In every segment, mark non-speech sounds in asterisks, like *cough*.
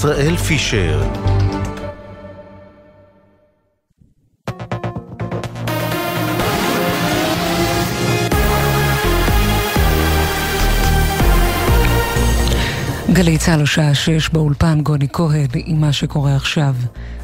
ישראל פישר גלי צה"ל השעה שש באולפן גוני כהן עם מה שקורה עכשיו.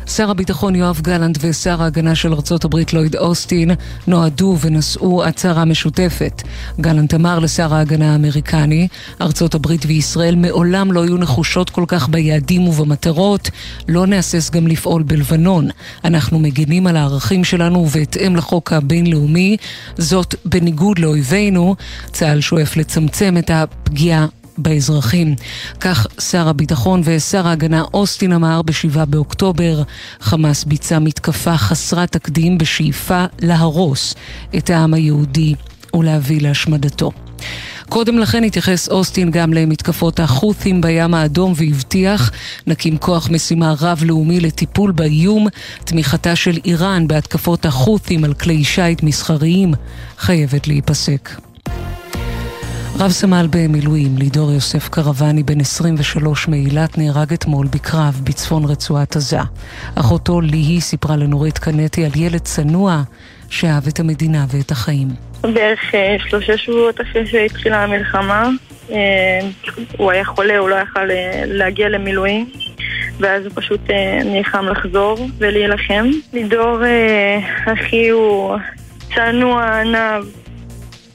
שר הביטחון יואב גלנט ושר ההגנה של ארצות הברית לויד אוסטין נועדו ונשאו הצהרה משותפת. גלנט אמר לשר ההגנה האמריקני, ארצות הברית וישראל מעולם לא היו נחושות כל כך ביעדים ובמטרות, לא נהסס גם לפעול בלבנון. אנחנו מגנים על הערכים שלנו ובהתאם לחוק הבינלאומי, זאת בניגוד לאויבינו. צה"ל שואף לצמצם את הפגיעה באזרחים. כך שר הביטחון ושר ההגנה אוסטין אמר ב-7 באוקטובר, חמאס ביצע מתקפה חסרת תקדים בשאיפה להרוס את העם היהודי ולהביא להשמדתו. קודם לכן התייחס אוסטין גם למתקפות החות'ים בים האדום והבטיח נקים כוח משימה רב-לאומי לטיפול באיום, תמיכתה של איראן בהתקפות החות'ים על כלי שיט מסחריים חייבת להיפסק. רב סמל במילואים, לידור יוסף קרבני, בן 23 מאילת, נהרג אתמול בקרב בצפון רצועת עזה. אחותו ליהי סיפרה לנורית קנטי על ילד צנוע שאהב את המדינה ואת החיים. בערך אה, שלושה שבועות אחרי שהתחילה המלחמה, אה, הוא היה חולה, הוא לא יכל אה, להגיע למילואים. ואז הוא פשוט נלחם לחזור ולהילחם. לידור, אחי, הוא צנוע, ענב,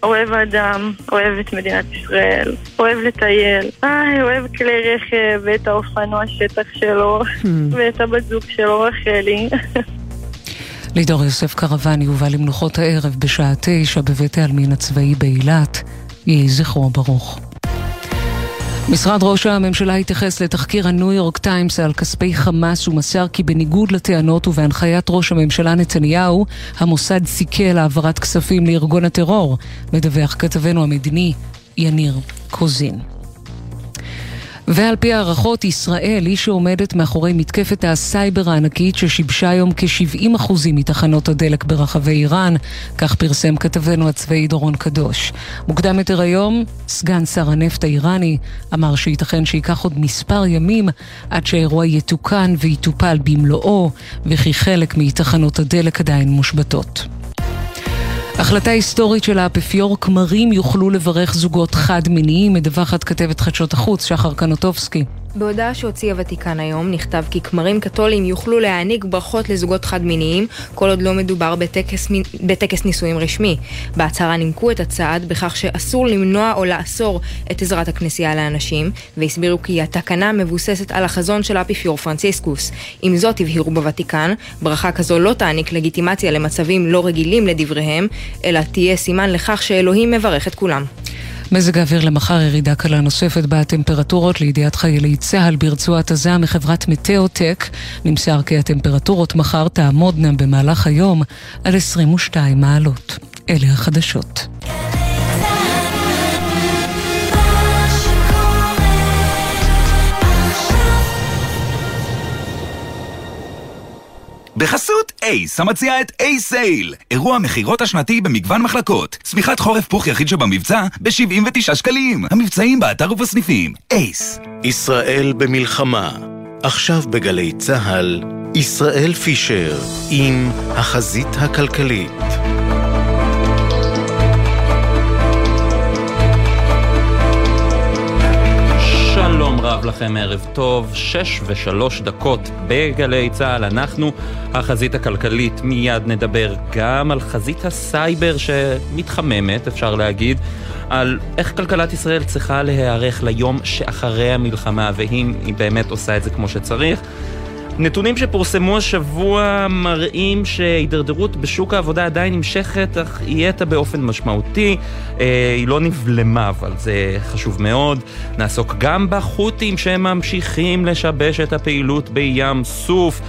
אוהב אדם, אוהב את מדינת ישראל, אוהב לטייל, איי, אוהב כלי רכב, ואת האופנוע שטח שלו, hmm. ואת הבת זוג שלו, רחלי. *laughs* לידור יוסף קרבני הובא למנוחות הערב בשעה תשע בבית העלמין הצבאי באילת. יהי זכרו ברוך. משרד ראש הממשלה התייחס לתחקיר הניו יורק טיימס על כספי חמאס ומסר כי בניגוד לטענות ובהנחיית ראש הממשלה נתניהו, המוסד סיכל העברת כספים לארגון הטרור, מדווח כתבנו המדיני יניר קוזין. ועל פי הערכות, ישראל היא שעומדת מאחורי מתקפת הסייבר הענקית ששיבשה היום כ-70% מתחנות הדלק ברחבי איראן, כך פרסם כתבנו הצבאי דורון קדוש. מוקדם יותר היום, סגן שר הנפט האיראני אמר שייתכן שייקח עוד מספר ימים עד שהאירוע יתוקן ויטופל במלואו, וכי חלק מתחנות הדלק עדיין מושבתות. החלטה היסטורית של האפיפיור כמרים יוכלו לברך זוגות חד-מיניים, מדווחת כתבת חדשות החוץ, שחר קנוטובסקי. בהודעה שהוציא הוותיקן היום נכתב כי כמרים קתולים יוכלו להעניק ברכות לזוגות חד-מיניים כל עוד לא מדובר בטקס, בטקס נישואים רשמי. בהצהרה נימקו את הצעד בכך שאסור למנוע או לאסור את עזרת הכנסייה לאנשים והסבירו כי התקנה מבוססת על החזון של האפיפיור פרנציסקוס. עם זאת הבהירו בוותיקן, ברכה כזו לא תעניק לגיטימציה למצבים לא רגילים לדבריהם אלא תהיה סימן לכך שאלוהים מברך את כולם. מזג האוויר למחר ירידה קלה נוספת בטמפרטורות לידיעת חיילי צה"ל ברצועת עזה מחברת מטאוטק. נמסר כי הטמפרטורות מחר תעמודנה במהלך היום על 22 מעלות. אלה החדשות. בחסות אייס, המציע את אייס סייל, אירוע מכירות השנתי במגוון מחלקות. צמיחת חורף פוך יחיד שבמבצע ב-79 שקלים. המבצעים באתר ובסניפים. אייס. ישראל במלחמה. עכשיו בגלי צה"ל, ישראל פישר עם החזית הכלכלית. רב לכם, ערב טוב, שש ושלוש דקות בגלי צה"ל. אנחנו, החזית הכלכלית, מיד נדבר גם על חזית הסייבר שמתחממת, אפשר להגיד, על איך כלכלת ישראל צריכה להיערך ליום שאחרי המלחמה, והאם היא באמת עושה את זה כמו שצריך. נתונים שפורסמו השבוע מראים שהידרדרות בשוק העבודה עדיין נמשכת, אך היא האטה באופן משמעותי. אה, היא לא נבלמה, אבל זה חשוב מאוד. נעסוק גם בחות'ים שממשיכים לשבש את הפעילות בים סוף.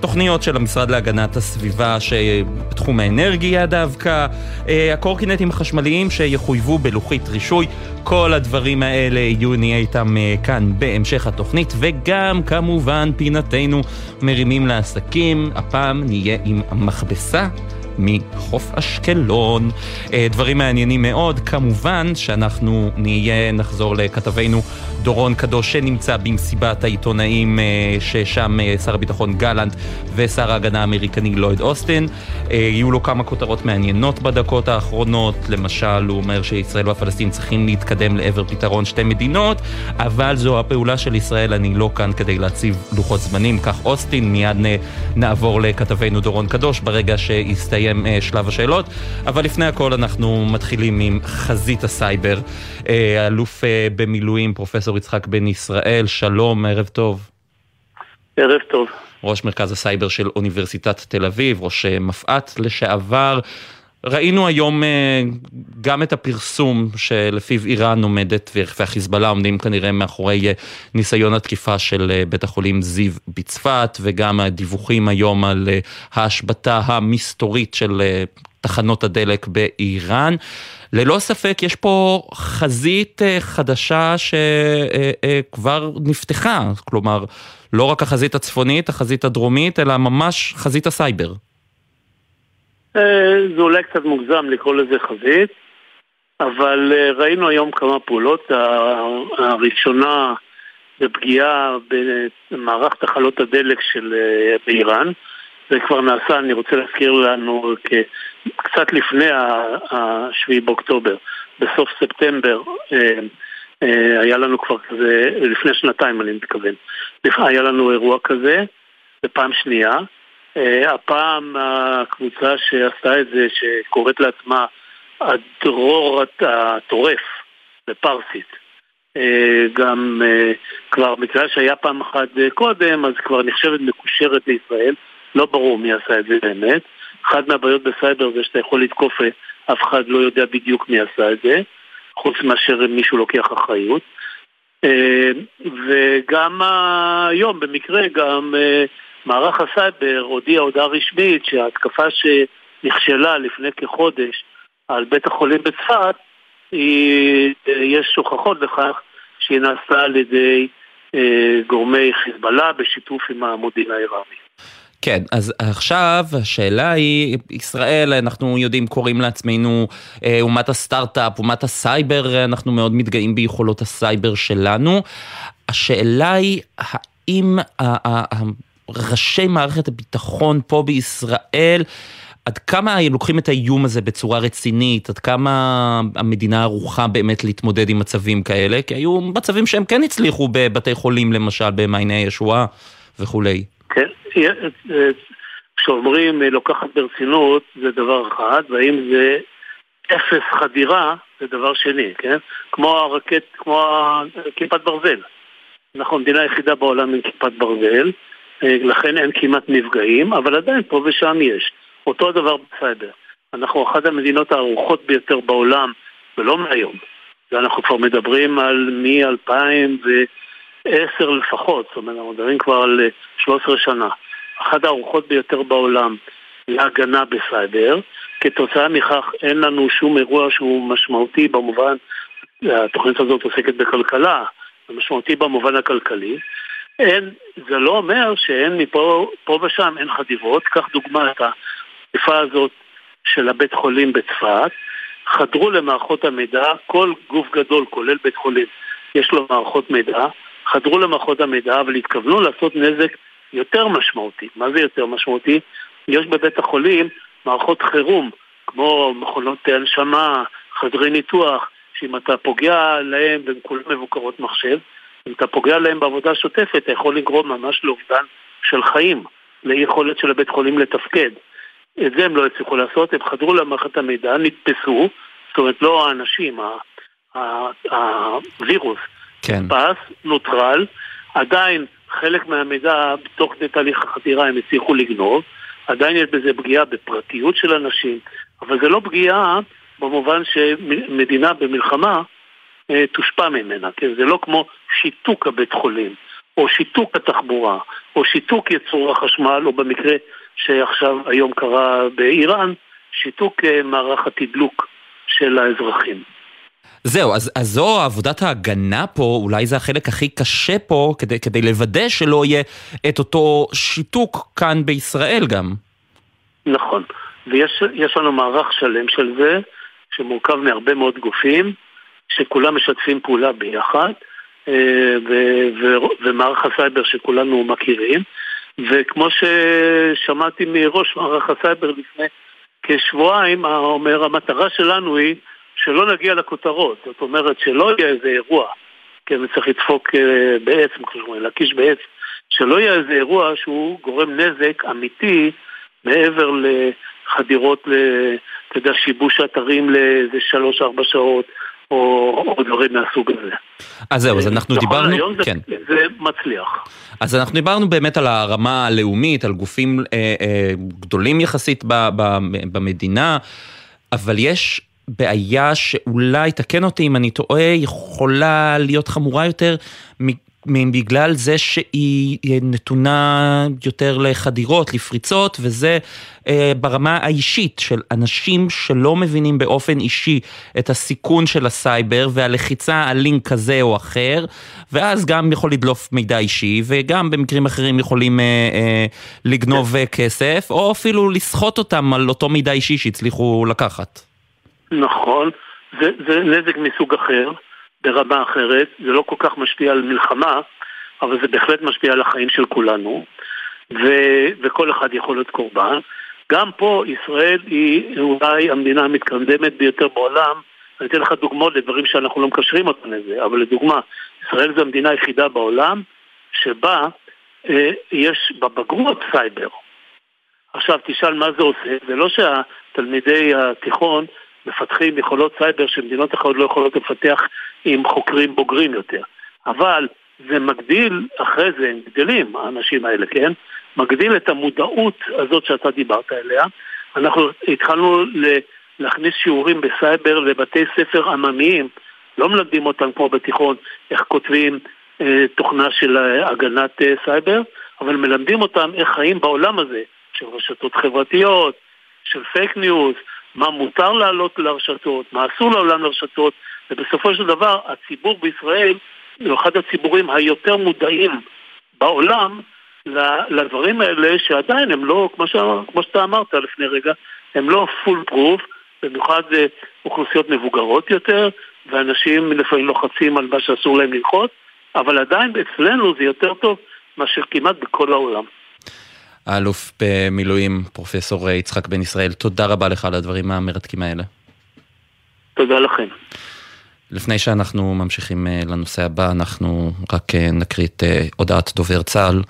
תוכניות של המשרד להגנת הסביבה שבתחום האנרגיה דווקא, אה, הקורקינטים החשמליים שיחויבו בלוחית רישוי, כל הדברים האלה יהיו נהיה איתם אה, כאן בהמשך התוכנית, וגם כמובן פינתנו מרימים לעסקים, הפעם נהיה עם מכבסה. מחוף אשקלון. אה, דברים מעניינים מאוד. כמובן שאנחנו נהיה, נחזור לכתבינו דורון קדוש שנמצא במסיבת העיתונאים ששם שר הביטחון גלנט ושר ההגנה האמריקני לויד אוסטין. יהיו לו כמה כותרות מעניינות בדקות האחרונות, למשל הוא אומר שישראל והפלסטין צריכים להתקדם לעבר פתרון שתי מדינות, אבל זו הפעולה של ישראל, אני לא כאן כדי להציב לוחות זמנים, כך אוסטין, מיד נעבור לכתבנו דורון קדוש ברגע שיסתיים שלב השאלות, אבל לפני הכל אנחנו מתחילים עם חזית הסייבר. אלוף במילואים, פרופסור יצחק בן ישראל, שלום, ערב טוב. ערב טוב. ראש מרכז הסייבר של אוניברסיטת תל אביב, ראש מפא"ת לשעבר. ראינו היום גם את הפרסום שלפיו איראן עומדת והחיזבאללה עומדים כנראה מאחורי ניסיון התקיפה של בית החולים זיו בצפת וגם הדיווחים היום על ההשבתה המסתורית של תחנות הדלק באיראן. ללא ספק יש פה חזית חדשה שכבר נפתחה, כלומר לא רק החזית הצפונית, החזית הדרומית, אלא ממש חזית הסייבר. זה אולי קצת מוגזם לקרוא לזה חזית, אבל ראינו היום כמה פעולות. הראשונה זה פגיעה במערך תחלות הדלק של באיראן. זה כבר נעשה, אני רוצה להזכיר לנו, קצת לפני ה-7 באוקטובר, בסוף ספטמבר, היה לנו כבר כזה, לפני שנתיים אני מתכוון, היה לנו אירוע כזה, בפעם שנייה. הפעם הקבוצה שעשתה את זה, שקוראת לעצמה הדרור הטורף בפרסית, גם כבר בגלל שהיה פעם אחת קודם, אז כבר נחשבת מקושרת לישראל, לא ברור מי עשה את זה באמת. אחת מהבעיות בסייבר זה שאתה יכול לתקוף, אף אחד לא יודע בדיוק מי עשה את זה, חוץ מאשר מישהו לוקח אחריות. וגם היום, במקרה, גם מערך הסייבר הודיע הודעה רשמית שההתקפה שנכשלה לפני כחודש על בית החולים בצפת, היא, יש הוכחות לכך שהיא נעשתה על ידי גורמי חיזבאללה בשיתוף עם המודיעין האיראני. כן, אז עכשיו השאלה היא, ישראל, אנחנו יודעים, קוראים לעצמנו אה, אומת הסטארט-אפ, אומת הסייבר, אנחנו מאוד מתגאים ביכולות הסייבר שלנו. השאלה היא, האם ראשי מערכת הביטחון פה בישראל, עד כמה לוקחים את האיום הזה בצורה רצינית, עד כמה המדינה ערוכה באמת להתמודד עם מצבים כאלה, כי היו מצבים שהם כן הצליחו בבתי חולים למשל, במעייני הישועה וכולי. כן, כשאומרים לוקחת ברצינות זה דבר אחד, והאם זה אפס חדירה זה דבר שני, כן? כמו הרקט, כמו כיפת ברזל. אנחנו המדינה היחידה בעולם עם כיפת ברזל, לכן אין כמעט נפגעים, אבל עדיין פה ושם יש. אותו הדבר בסייבר. אנחנו אחת המדינות הערוכות ביותר בעולם, ולא מהיום. ואנחנו כבר מדברים על מ-2010 לפחות, זאת אומרת, אנחנו מדברים כבר על 13 שנה. אחת הערוכות ביותר בעולם להגנה בסייבר. כתוצאה מכך אין לנו שום אירוע שהוא משמעותי במובן, התוכנית הזאת עוסקת בכלכלה, משמעותי במובן הכלכלי. אין, זה לא אומר שאין מפה, פה ושם אין חדיבות, קח דוגמא את התקופה הזאת של הבית חולים בצפת, חדרו למערכות המידע, כל גוף גדול, כולל בית חולים, יש לו מערכות מידע, חדרו למערכות המידע, אבל התכוונו לעשות נזק יותר משמעותי. מה זה יותר משמעותי? יש בבית החולים מערכות חירום, כמו מכונות הנשמה, חדרי ניתוח, שאם אתה פוגע להם, והן כולן מבוקרות מחשב, אם אתה פוגע להם בעבודה שוטפת, אתה יכול לגרום ממש לאובדן של חיים, ליכולת של הבית חולים לתפקד. את זה הם לא הצליחו לעשות, הם חדרו למערכת המידע, נתפסו, זאת אומרת לא האנשים, הווירוס, כן. נתפס, נוטרל, עדיין חלק מהמידע בתוך כדי תהליך החדירה הם הצליחו לגנוב, עדיין יש בזה פגיעה בפרטיות של אנשים, אבל זה לא פגיעה במובן שמדינה במלחמה תושפע ממנה, כן? זה לא כמו שיתוק הבית חולים, או שיתוק התחבורה, או שיתוק יצור החשמל, או במקרה שעכשיו היום קרה באיראן, שיתוק אה, מערך התדלוק של האזרחים. זהו, אז, אז זו עבודת ההגנה פה, אולי זה החלק הכי קשה פה, כדי, כדי לוודא שלא יהיה את אותו שיתוק כאן בישראל גם. נכון, ויש לנו מערך שלם של זה, שמורכב מהרבה מאוד גופים, שכולם משתפים פעולה ביחד, ומערך הסייבר שכולנו מכירים. וכמו ששמעתי מראש מערך הסייבר לפני כשבועיים, אומר, המטרה שלנו היא שלא נגיע לכותרות. זאת אומרת, שלא יהיה איזה אירוע, כן, צריך לדפוק אה, שאומרים, להקיש בעץ, שלא יהיה איזה אירוע שהוא גורם נזק אמיתי מעבר לחדירות, אתה יודע, שיבוש אתרים לאיזה שלוש-ארבע שעות. או, או דברים מהסוג הזה. אז זהו, אז אנחנו נכון, דיברנו, היום זה, כן. זה מצליח. אז אנחנו דיברנו באמת על הרמה הלאומית, על גופים אה, אה, גדולים יחסית ב, ב, במדינה, אבל יש בעיה שאולי, תקן אותי אם אני טועה, יכולה להיות חמורה יותר בגלל זה שהיא נתונה יותר לחדירות, לפריצות, וזה אה, ברמה האישית של אנשים שלא מבינים באופן אישי את הסיכון של הסייבר והלחיצה על לינק כזה או אחר, ואז גם יכול לדלוף מידע אישי, וגם במקרים אחרים יכולים אה, אה, לגנוב אה, כסף, או אפילו לסחוט אותם על אותו מידע אישי שהצליחו לקחת. נכון, זה, זה נזק מסוג אחר. ברמה אחרת, זה לא כל כך משפיע על מלחמה, אבל זה בהחלט משפיע על החיים של כולנו, ו, וכל אחד יכול להיות קורבן. גם פה ישראל היא אולי המדינה המתקדמת ביותר בעולם. אני אתן לך דוגמאות לדברים שאנחנו לא מקשרים אותם לזה, אבל לדוגמה, ישראל זו המדינה היחידה בעולם שבה אה, יש בבגרות סייבר. עכשיו תשאל מה זה עושה, זה לא שהתלמידי התיכון מפתחים יכולות סייבר שמדינות אחרות לא יכולות לפתח עם חוקרים בוגרים יותר. אבל זה מגדיל, אחרי זה הם גדלים, האנשים האלה, כן? מגדיל את המודעות הזאת שאתה דיברת עליה. אנחנו התחלנו להכניס שיעורים בסייבר לבתי ספר עממיים. לא מלמדים אותם כמו בתיכון איך כותבים אה, תוכנה של אה, הגנת אה, סייבר, אבל מלמדים אותם איך חיים בעולם הזה, של רשתות חברתיות, של פייק ניוז, מה מותר לעלות לרשתות, מה אסור להעלות לרשתות, ובסופו של דבר הציבור בישראל הוא אחד הציבורים היותר מודעים בעולם לדברים האלה שעדיין הם לא, כמו, ש... כמו שאתה אמרת לפני רגע, הם לא פול פרוף, במיוחד אה, אוכלוסיות מבוגרות יותר, ואנשים לפעמים לוחצים על מה שאסור להם ללחוץ, אבל עדיין אצלנו זה יותר טוב מאשר כמעט בכל העולם. האלוף במילואים, פרופסור יצחק בן ישראל, תודה רבה לך על הדברים המרתקים האלה. תודה לכם. לפני שאנחנו ממשיכים אה, לנושא הבא, אנחנו רק אה, נקריא את אה, הודעת דובר צה"ל.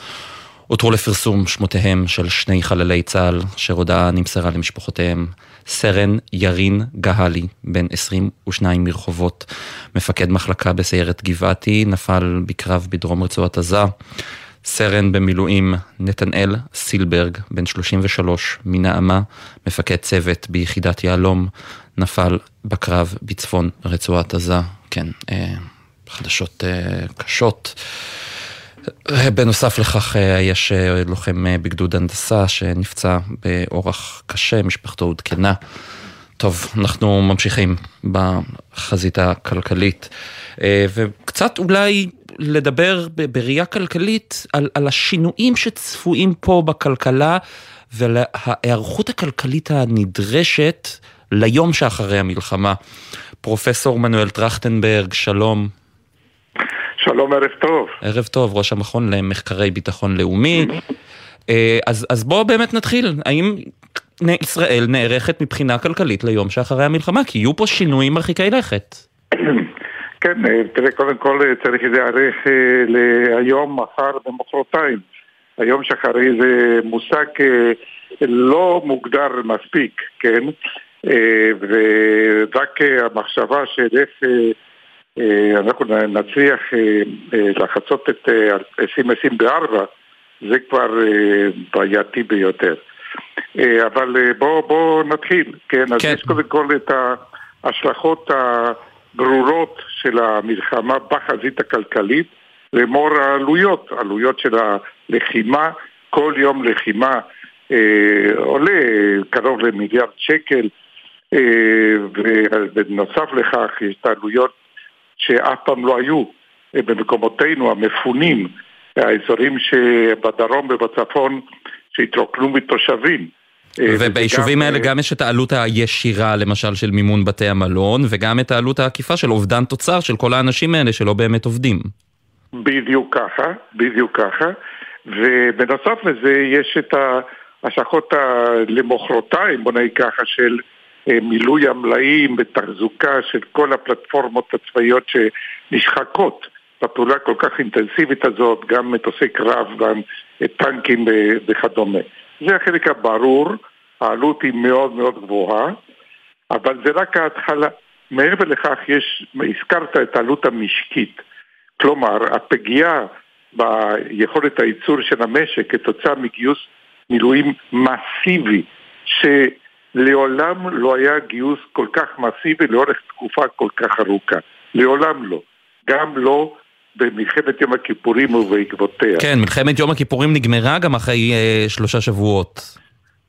הותרו לפרסום שמותיהם של שני חללי צה"ל, אשר הודעה נמסרה למשפחותיהם. סרן ירין גהלי, בן 22 מרחובות, מפקד מחלקה בסיירת גבעתי, נפל בקרב בדרום רצועת עזה. סרן במילואים נתנאל סילברג, בן 33, מנעמה, מפקד צוות ביחידת יהלום, נפל בקרב בצפון רצועת עזה. כן, אה, חדשות אה, קשות. אה, בנוסף לכך יש לוחם בגדוד הנדסה שנפצע באורח קשה, משפחתו עודכנה. טוב, אנחנו ממשיכים בחזית הכלכלית, וקצת אולי לדבר בראייה כלכלית על, על השינויים שצפויים פה בכלכלה ועל ההיערכות הכלכלית הנדרשת ליום שאחרי המלחמה. פרופסור מנואל טרכטנברג, שלום. שלום, ערב טוב. ערב טוב, ראש המכון למחקרי ביטחון לאומי. אה, אז, אז בואו באמת נתחיל, האם ישראל נערכת מבחינה כלכלית ליום שאחרי המלחמה? כי יהיו פה שינויים מרחיקי לכת. כן, אה, תראה, קודם כל אה, צריך להיערך להיום, מחר ומחרתיים. היום שאחרי זה מושג לא מוגדר מספיק, כן? אה, ורק אה, המחשבה של איך אה, אנחנו נצליח לחצות את 2024 זה כבר בעייתי ביותר. אבל בואו בוא נתחיל, כן? אז כן. יש קודם כל את ההשלכות הברורות של המלחמה בחזית הכלכלית לאמור העלויות, עלויות של הלחימה, כל יום לחימה אה, עולה קרוב למיליארד שקל אה, ובנוסף לכך יש את העלויות שאף פעם לא היו אה, במקומותינו המפונים, האזורים שבדרום ובצפון שהתרוקנו מתושבים. וביישובים האלה גם יש את העלות הישירה, למשל, של מימון בתי המלון, וגם את העלות העקיפה של אובדן תוצר של כל האנשים האלה שלא באמת עובדים. בדיוק ככה, בדיוק ככה. ובנוסף לזה יש את ההשלכות למחרתיים, בוא נגיד ככה, של מילוי המלאים ותחזוקה של כל הפלטפורמות הצבאיות שנשחקות בפעולה כל כך אינטנסיבית הזאת, גם מטוסי קרב, גם טנקים וכדומה. זה החלק הברור, העלות היא מאוד מאוד גבוהה, אבל זה רק ההתחלה. מעבר לכך יש, הזכרת את העלות המשקית. כלומר, הפגיעה ביכולת הייצור של המשק כתוצאה מגיוס מילואים מסיבי, שלעולם לא היה גיוס כל כך מסיבי לאורך תקופה כל כך ארוכה. לעולם לא. גם לא במלחמת יום הכיפורים ובעקבותיה. כן, מלחמת יום הכיפורים נגמרה גם אחרי אה, שלושה שבועות.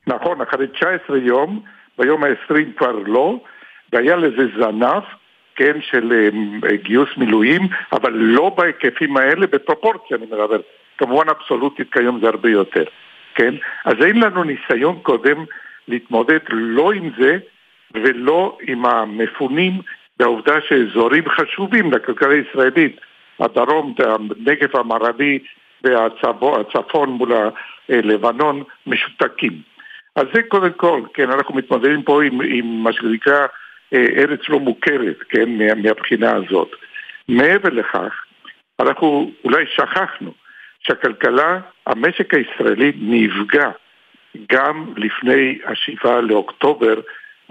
נכון, אחרי 19 יום, ביום ה-20 כבר לא, והיה לזה זנב, כן, של אה, גיוס מילואים, אבל לא בהיקפים האלה, בפרופורציה אני מדבר. כמובן אבסולוטית כיום זה הרבה יותר, כן? אז אין לנו ניסיון קודם להתמודד לא עם זה ולא עם המפונים והעובדה שאזורים חשובים לכלכלה הישראלית הדרום, הנגב המערבי והצפון מול הלבנון משותקים. אז זה קודם כל, כן, אנחנו מתמודדים פה עם, עם מה שנקרא אה, ארץ לא מוכרת, כן, מהבחינה הזאת. מעבר לכך, אנחנו אולי שכחנו שהכלכלה, המשק הישראלי נפגע גם לפני השבעה לאוקטובר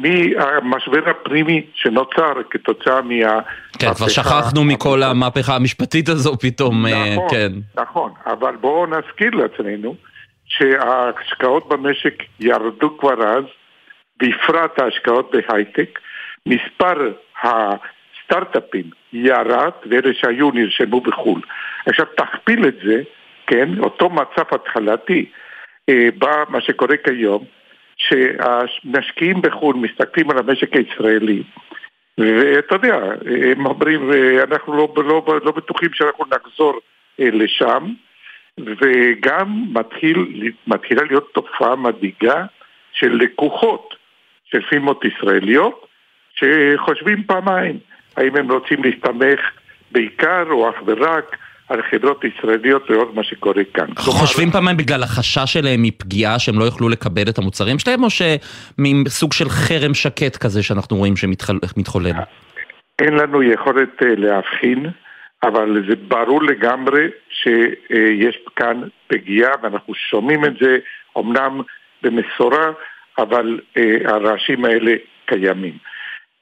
מהמשבר הפנימי שנוצר כתוצאה מה... כן, כבר שכחנו מכל המהפכה המשפטית הזו פתאום, אה, נכון, כן. נכון, אבל בואו נזכיר לעצמנו שההשקעות במשק ירדו כבר אז, בפרט ההשקעות בהייטק, מספר הסטארט-אפים ירד, ואלה שהיו נרשמו בחו"ל. עכשיו תכפיל את זה, כן, אותו מצב התחלתי, אה, בא מה שקורה כיום, שהמשקיעים בחו"ל מסתכלים על המשק הישראלי ואתה יודע, הם אומרים, אנחנו לא, לא, לא בטוחים שאנחנו נחזור אה, לשם. וגם מתחיל, מתחילה להיות תופעה מדאיגה של לקוחות של פירמות ישראליות שחושבים פעמיים האם הם רוצים להסתמך בעיקר או אך ורק על חברות ישראליות לאור מה שקורה כאן. חושבים פעמיים בגלל החשש שלהם מפגיעה שהם לא יוכלו לקבל את המוצרים שלהם, או שמסוג של חרם שקט כזה שאנחנו רואים שמתחולל? אין לנו יכולת אה, להבחין, אבל זה ברור לגמרי שיש כאן פגיעה ואנחנו שומעים את זה אמנם במשורה, אבל אה, הרעשים האלה קיימים.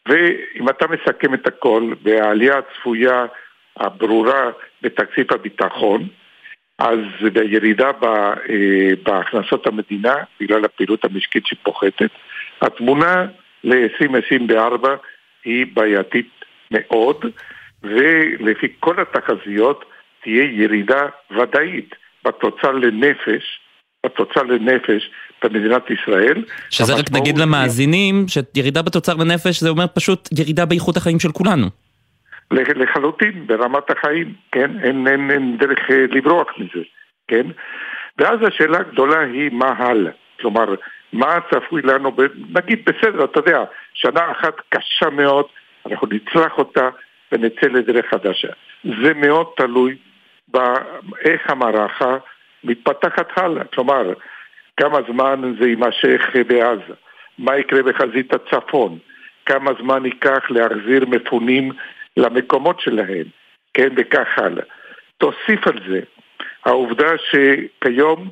ואם אתה מסכם את הכל, והעלייה הצפויה הברורה בתקציב הביטחון, אז בירידה אה, בהכנסות המדינה בגלל הפעילות המשקית שפוחתת. התמונה ל-2024 היא בעייתית מאוד, ולפי כל התחזיות תהיה ירידה ודאית בתוצר לנפש, בתוצר לנפש במדינת ישראל. שזה רק נגיד למאזינים, שירידה בתוצר לנפש זה אומר פשוט ירידה באיכות החיים של כולנו. לחלוטין ברמת החיים, כן? אין, אין, אין דרך אה, לברוח מזה, כן? ואז השאלה הגדולה היא מה הלאה. כלומר, מה צפוי לנו, ב... נגיד בסדר, אתה יודע, שנה אחת קשה מאוד, אנחנו נצלח אותה ונצא לדרך חדשה. זה מאוד תלוי באיך המערכה מתפתחת הלאה. כלומר, כמה זמן זה יימשך בעזה, מה יקרה בחזית הצפון, כמה זמן ייקח להחזיר מפונים למקומות שלהם, כן, וכך הלאה. תוסיף על זה העובדה שכיום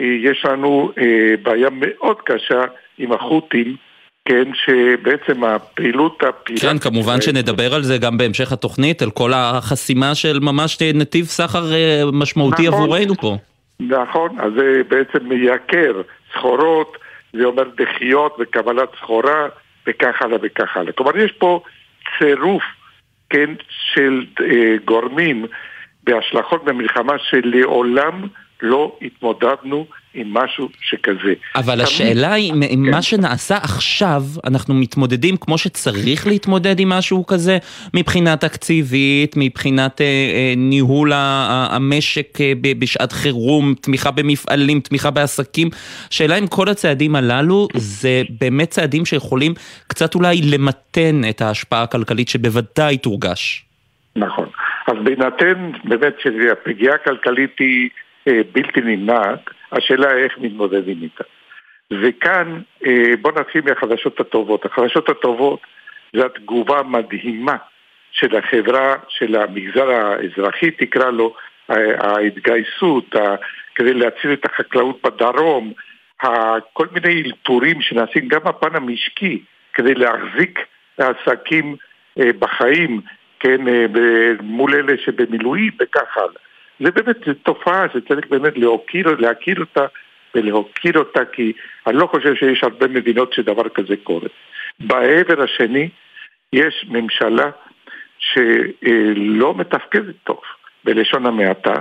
אה, יש לנו אה, בעיה מאוד קשה עם החות'ים, כן, שבעצם הפעילות הפיראטית... כן, כמובן שנדבר על זה גם בהמשך התוכנית, על כל החסימה של ממש נתיב סחר אה, משמעותי נכון, עבורנו פה. נכון, אז זה בעצם מייקר סחורות, זה אומר דחיות וקבלת סחורה וכך הלאה וכך הלאה. כלומר, יש פה צירוף כן, של אה, גורמים בהשלכות במלחמה שלעולם לא התמודדנו עם משהו שכזה. אבל תמיד... השאלה היא, עם כן. מה שנעשה עכשיו, אנחנו מתמודדים כמו שצריך להתמודד עם משהו כזה, מבחינה תקציבית, מבחינת אה, אה, ניהול המשק אה, בשעת חירום, תמיכה במפעלים, תמיכה בעסקים. השאלה אם כל הצעדים הללו זה באמת צעדים שיכולים קצת אולי למתן את ההשפעה הכלכלית שבוודאי תורגש. נכון. אז בהינתן באמת שהפגיעה הכלכלית היא אה, בלתי נמנעת, השאלה איך מתמודדים איתה. וכאן אה, בואו נתחיל מהחדשות הטובות. החדשות הטובות זה התגובה המדהימה של החברה, של המגזר האזרחי תקרא לו, ההתגייסות, כדי להציל את החקלאות בדרום, כל מיני אלתורים שנעשים גם בפן המשקי כדי להחזיק עסקים אה, בחיים, כן, אה, מול אלה שבמילואים וכך הלאה. זה באמת תופעה שצריך באמת להוקיר, להכיר אותה ולהוקיר אותה כי אני לא חושב שיש הרבה מדינות שדבר כזה קורה. בעבר השני יש ממשלה שלא מתפקדת טוב, בלשון המעטה,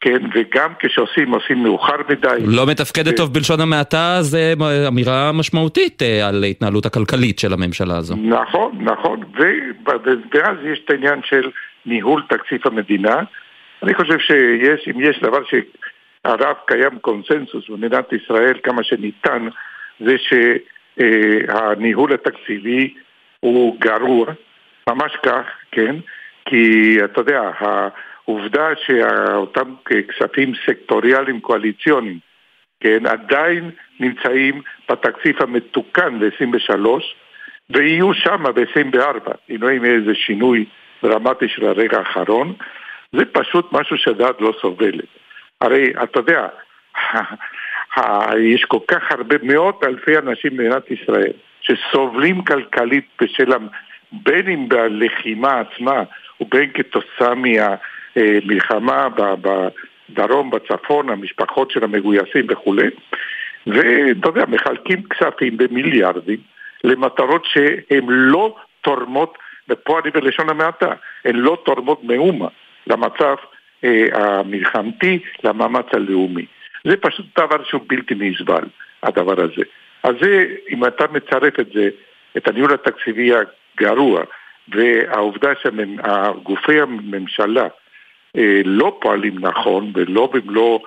כן, וגם כשעושים, עושים מאוחר מדי. לא מתפקדת ו... טוב בלשון המעטה, זה אמירה משמעותית אה, על ההתנהלות הכלכלית של הממשלה הזו. נכון, נכון, ו... ואז יש את העניין של ניהול תקציב המדינה. אני חושב שיש, אם יש דבר שהרב קיים קונסנזוס במדינת ישראל כמה שניתן, זה שהניהול התקציבי הוא גרוע, ממש כך, כן, כי אתה יודע, העובדה שאותם כספים סקטוריאליים קואליציוניים, כן, עדיין נמצאים בתקציב המתוקן ל-23 ויהיו שם ב-24, אם לא יהיה איזה שינוי דרמטי של הרגע האחרון, זה פשוט משהו שהדעת לא סובלת. הרי אתה יודע, *laughs* יש כל כך הרבה, מאות אלפי אנשים במדינת ישראל שסובלים כלכלית בשל, בין אם בלחימה עצמה ובין כתוצאה מה... אה, בדרום, בצפון, המשפחות של המגויסים וכולי, ואתה יודע, מחלקים כספים במיליארדים למטרות שהן לא תורמות, ופה אני בלשון המעטה, הן לא תורמות מאומה למצב אה, המלחמתי, למאמץ הלאומי. זה פשוט דבר שהוא בלתי נסבל, הדבר הזה. אז זה, אם אתה מצרף את זה, את הניהול התקציבי הגרוע, והעובדה שגופי הממשלה אה, לא פועלים נכון ולא במלוא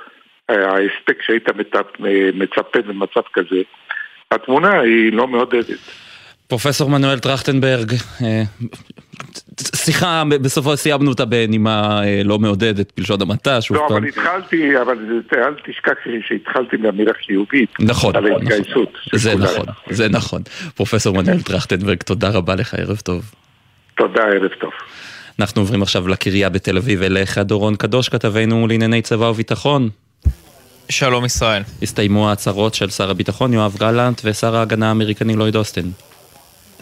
אה, ההספק שהיית מצפה במצב כזה, התמונה היא לא מעודדת. פרופסור מנואל טרכטנברג, אה, שיחה, בסופו סיימנו אותה בנימה לא מעודדת, בלשון המעטה, שוב לא, פעם. לא, אבל התחלתי, אבל אל תשכח שהתחלתי באמירה חיובית. נכון, על נכון. זה נכון, זה נכון. פרופסור מנואל טרכטנברג, תודה רבה לך, ערב טוב. תודה, ערב טוב. אנחנו עוברים עכשיו לקריה בתל אביב אליך, דורון קדוש, כתבנו לענייני צבא וביטחון. שלום ישראל. הסתיימו ההצהרות של שר הביטחון יואב גלנט ושר ההגנה האמריקני לויד אוסטין.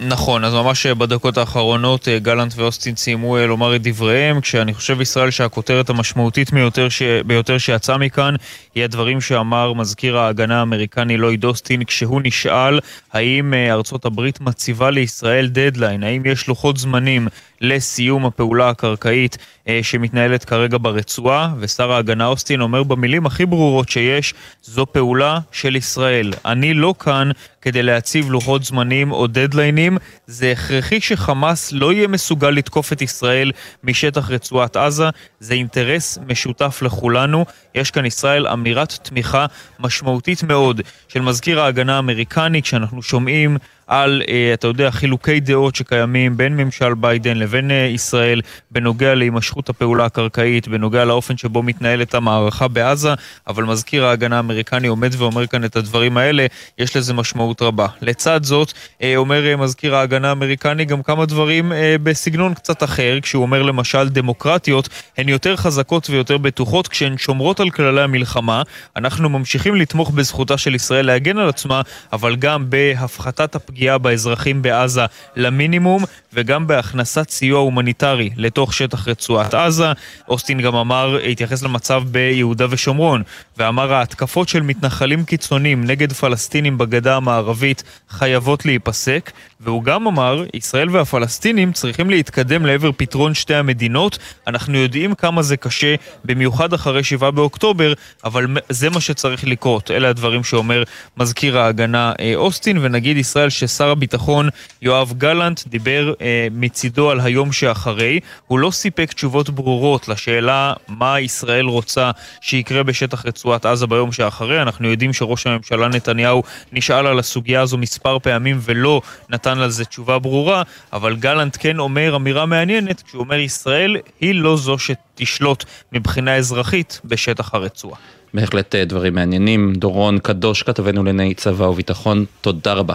נכון, אז ממש בדקות האחרונות אה, גלנט ואוסטין סיימו אה, לומר את דבריהם, כשאני חושב ישראל שהכותרת המשמעותית ביותר, ש... ביותר שיצאה מכאן היא הדברים שאמר מזכיר ההגנה האמריקני לויד אוסטין כשהוא נשאל האם אה, ארצות הברית מציבה לישראל דדליין, האם יש לוחות זמנים לסיום הפעולה הקרקעית אה, שמתנהלת כרגע ברצועה, ושר ההגנה אוסטין אומר במילים הכי ברורות שיש, זו פעולה של ישראל. אני לא כאן כדי להציב לוחות זמנים או דדליינים, זה הכרחי שחמאס לא יהיה מסוגל לתקוף את ישראל משטח רצועת עזה, זה אינטרס משותף לכולנו. יש כאן ישראל אמירת תמיכה משמעותית מאוד של מזכיר ההגנה האמריקני, כשאנחנו שומעים על, אה, אתה יודע, חילוקי דעות שקיימים בין ממשל ביידן לבין אה, ישראל בנוגע להימשכות הפעולה הקרקעית, בנוגע לאופן שבו מתנהלת המערכה בעזה, אבל מזכיר ההגנה האמריקני עומד ואומר כאן את הדברים האלה, יש לזה משמעות רבה. לצד זאת, אה, אומר מזכיר ההגנה האמריקני גם כמה דברים בסגנון קצת אחר, כשהוא אומר למשל דמוקרטיות הן יותר חזקות ויותר בטוחות כשהן שומרות על כללי המלחמה. אנחנו ממשיכים לתמוך בזכותה של ישראל להגן על עצמה, אבל גם בהפחתת הפגיעה הפגיעה באזרחים בעזה למינימום וגם בהכנסת סיוע הומניטרי לתוך שטח רצועת עזה. אוסטין גם אמר, התייחס למצב ביהודה ושומרון ואמר ההתקפות של מתנחלים קיצוניים נגד פלסטינים בגדה המערבית חייבות להיפסק והוא גם אמר, ישראל והפלסטינים צריכים להתקדם לעבר פתרון שתי המדינות. אנחנו יודעים כמה זה קשה, במיוחד אחרי 7 באוקטובר, אבל זה מה שצריך לקרות. אלה הדברים שאומר מזכיר ההגנה אה, אוסטין, ונגיד ישראל ששר הביטחון יואב גלנט דיבר אה, מצידו על היום שאחרי. הוא לא סיפק תשובות ברורות לשאלה מה ישראל רוצה שיקרה בשטח רצועת עזה ביום שאחרי. אנחנו יודעים שראש הממשלה נתניהו נשאל על הסוגיה הזו מספר פעמים ולא נתן על זה תשובה ברורה, אבל גלנט כן אומר אמירה מעניינת, כשהוא אומר ישראל היא לא זו שתשלוט מבחינה אזרחית בשטח הרצועה. בהחלט אה, דברים מעניינים. דורון קדוש, כתבנו לענייני צבא וביטחון, תודה רבה.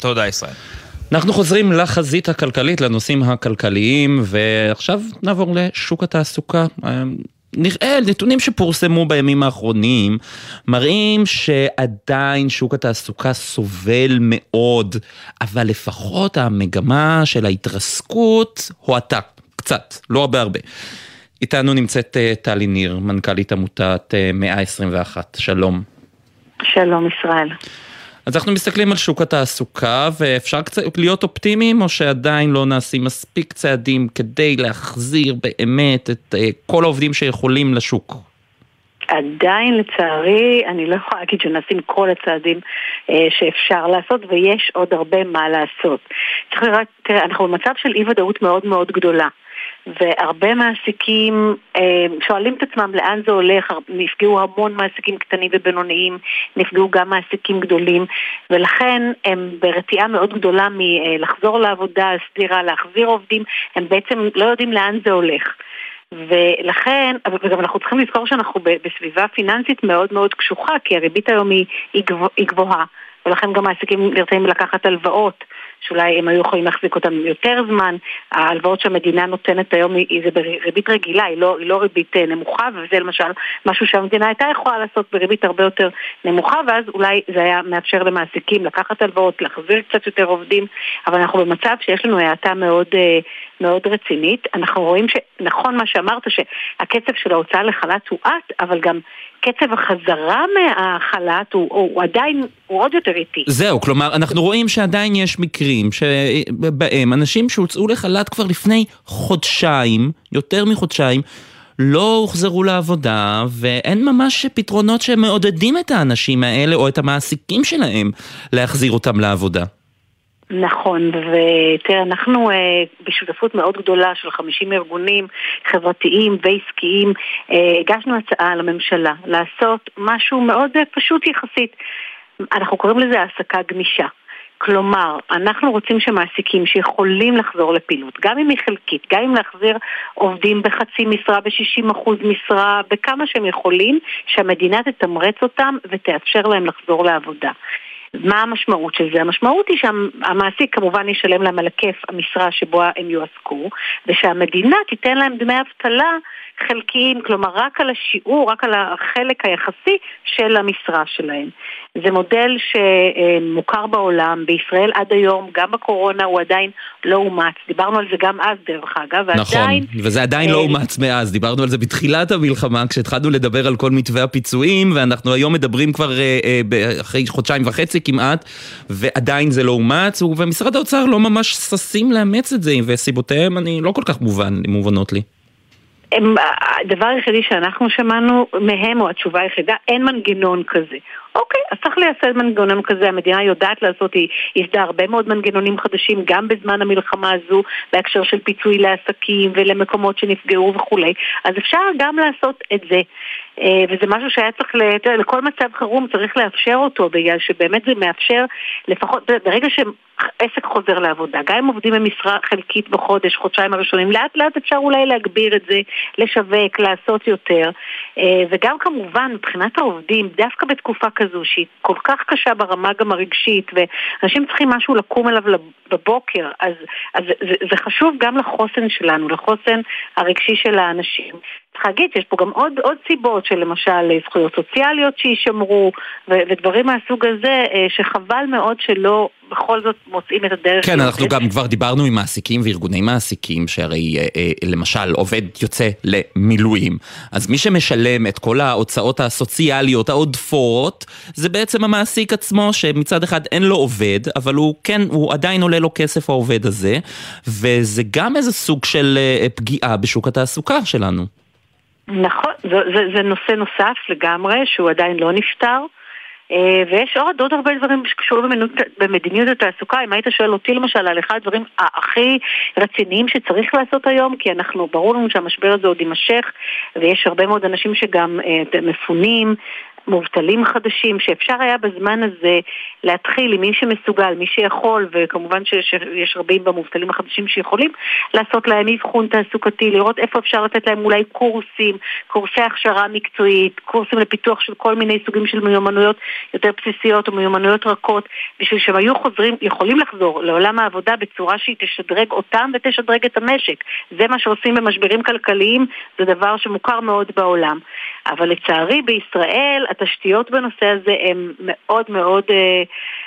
תודה ישראל. אנחנו חוזרים לחזית הכלכלית, לנושאים הכלכליים, ועכשיו נעבור לשוק התעסוקה. אה, נראה, נתונים שפורסמו בימים האחרונים מראים שעדיין שוק התעסוקה סובל מאוד, אבל לפחות המגמה של ההתרסקות הואטה, קצת, לא הרבה הרבה. איתנו נמצאת אה, טלי ניר, מנכ"לית עמותת 121, אה, שלום. שלום ישראל. אז אנחנו מסתכלים על שוק התעסוקה, ואפשר קצת להיות אופטימיים, או שעדיין לא נעשים מספיק צעדים כדי להחזיר באמת את אה, כל העובדים שיכולים לשוק? עדיין לצערי, אני לא יכולה להגיד שנעשים כל הצעדים אה, שאפשר לעשות, ויש עוד הרבה מה לעשות. צריך לראות, תראה, אנחנו במצב של אי ודאות מאוד מאוד גדולה. והרבה מעסיקים אה, שואלים את עצמם לאן זה הולך, נפגעו המון מעסיקים קטנים ובינוניים, נפגעו גם מעסיקים גדולים, ולכן הם ברתיעה מאוד גדולה מלחזור לעבודה, סדירה, להחזיר עובדים, הם בעצם לא יודעים לאן זה הולך. ולכן, וגם אנחנו צריכים לזכור שאנחנו בסביבה פיננסית מאוד מאוד קשוחה, כי הריבית היום היא, היא גבוהה, ולכן גם מעסיקים נרצים לקחת הלוואות. שאולי הם היו יכולים להחזיק אותם יותר זמן. ההלוואות שהמדינה נותנת היום היא, זה בריבית רגילה, היא לא, היא לא ריבית אה, נמוכה, וזה למשל משהו שהמדינה הייתה יכולה לעשות בריבית הרבה יותר נמוכה, ואז אולי זה היה מאפשר למעסיקים לקחת הלוואות, להחזיר קצת יותר עובדים, אבל אנחנו במצב שיש לנו האטה מאוד, אה, מאוד רצינית. אנחנו רואים שנכון מה שאמרת, שהקצב של ההוצאה לחל"ת הואט, אבל גם קצב החזרה מהחל"ת הוא, הוא, הוא עדיין, הוא עוד יותר איטי. זהו, כלומר, אנחנו רואים שעדיין יש מקרים שבהם אנשים שהוצאו לחל"ת כבר לפני חודשיים, יותר מחודשיים, לא הוחזרו לעבודה, ואין ממש פתרונות שמעודדים את האנשים האלה או את המעסיקים שלהם להחזיר אותם לעבודה. נכון, ותראה, אנחנו אה, בשותפות מאוד גדולה של 50 ארגונים חברתיים ועסקיים אה, הגשנו הצעה לממשלה לעשות משהו מאוד אה, פשוט יחסית. אנחנו קוראים לזה העסקה גמישה. כלומר, אנחנו רוצים שמעסיקים שיכולים לחזור לפעילות, גם אם היא חלקית, גם אם להחזיר עובדים בחצי משרה, ב-60% משרה, בכמה שהם יכולים, שהמדינה תתמרץ אותם ותאפשר להם לחזור לעבודה. מה המשמעות של זה? המשמעות היא שהמעסיק כמובן ישלם להם על היקף המשרה שבו הם יועסקו, ושהמדינה תיתן להם דמי אבטלה חלקיים, כלומר רק על השיעור, רק על החלק היחסי של המשרה שלהם. זה מודל שמוכר בעולם, בישראל עד היום, גם בקורונה הוא עדיין לא אומץ. דיברנו על זה גם אז דרך אגב, ועדיין... נכון, וזה עדיין לא אה, אומץ מאז, דיברנו על זה בתחילת המלחמה, כשהתחלנו לדבר על כל מתווה הפיצויים, ואנחנו היום מדברים כבר אה, אה, אחרי חודשיים וחצי כמעט, ועדיין זה לא אומץ, ומשרד האוצר לא ממש ששים לאמץ את זה, וסיבותיהם אני לא כל כך מובן, מובנות לי. הם, הדבר היחידי שאנחנו שמענו מהם, או התשובה היחידה, אין מנגנון כזה. אוקיי, אז צריך לייסד מנגנון כזה, המדינה יודעת לעשות, היא ייסדה הרבה מאוד מנגנונים חדשים גם בזמן המלחמה הזו, בהקשר של פיצוי לעסקים ולמקומות שנפגעו וכולי, אז אפשר גם לעשות את זה. אה, וזה משהו שהיה צריך, לכל מצב חירום צריך לאפשר אותו, בגלל שבאמת זה מאפשר, לפחות ברגע שעסק חוזר לעבודה, גם אם עובדים במשרה חלקית בחודש, חודשיים הראשונים, לאט לאט אפשר אולי להגביר את זה, לשווק, לעשות יותר. אה, וגם כמובן, מבחינת העובדים, דווקא בתקופה כזו שהיא כל כך קשה ברמה גם הרגשית, ואנשים צריכים משהו לקום אליו בבוקר, אז, אז זה, זה חשוב גם לחוסן שלנו, לחוסן הרגשי של האנשים. צריך להגיד שיש פה גם עוד, עוד סיבות של למשל זכויות סוציאליות שיישמרו ודברים מהסוג הזה שחבל מאוד שלא בכל זאת מוצאים את הדרך. כן, אנחנו גם כבר דיברנו עם מעסיקים וארגוני מעסיקים, שהרי אה, אה, למשל עובד יוצא למילואים, אז מי שמשלם את כל ההוצאות הסוציאליות העודפות, זה בעצם המעסיק עצמו, שמצד אחד אין לו עובד, אבל הוא כן, הוא עדיין עולה לו כסף העובד הזה, וזה גם איזה סוג של אה, פגיעה בשוק התעסוקה שלנו. נכון, זה, זה, זה נושא נוסף לגמרי, שהוא עדיין לא נפתר. אה, ויש עוד, עוד הרבה דברים שקשורים במדיניות התעסוקה. אם היית שואל אותי למשל על אחד הדברים הכי רציניים שצריך לעשות היום, כי אנחנו, ברור לנו שהמשבר הזה עוד יימשך, ויש הרבה מאוד אנשים שגם אה, מפונים, מובטלים חדשים, שאפשר היה בזמן הזה להתחיל עם מי שמסוגל, מי שיכול, וכמובן שיש רבים במובטלים החדשים שיכולים, לעשות להם אבחון תעסוקתי, לראות איפה אפשר לתת להם אולי קורסים, קורסי הכשרה מקצועית, קורסים לפיתוח של כל מיני סוגים של מיומנויות יותר בסיסיות או מיומנויות רכות, בשביל שהם היו חוזרים, יכולים לחזור לעולם העבודה בצורה שהיא תשדרג אותם ותשדרג את המשק. זה מה שעושים במשברים כלכליים, זה דבר שמוכר מאוד בעולם. אבל לצערי בישראל התשתיות בנושא הזה הן מאוד מאוד אה,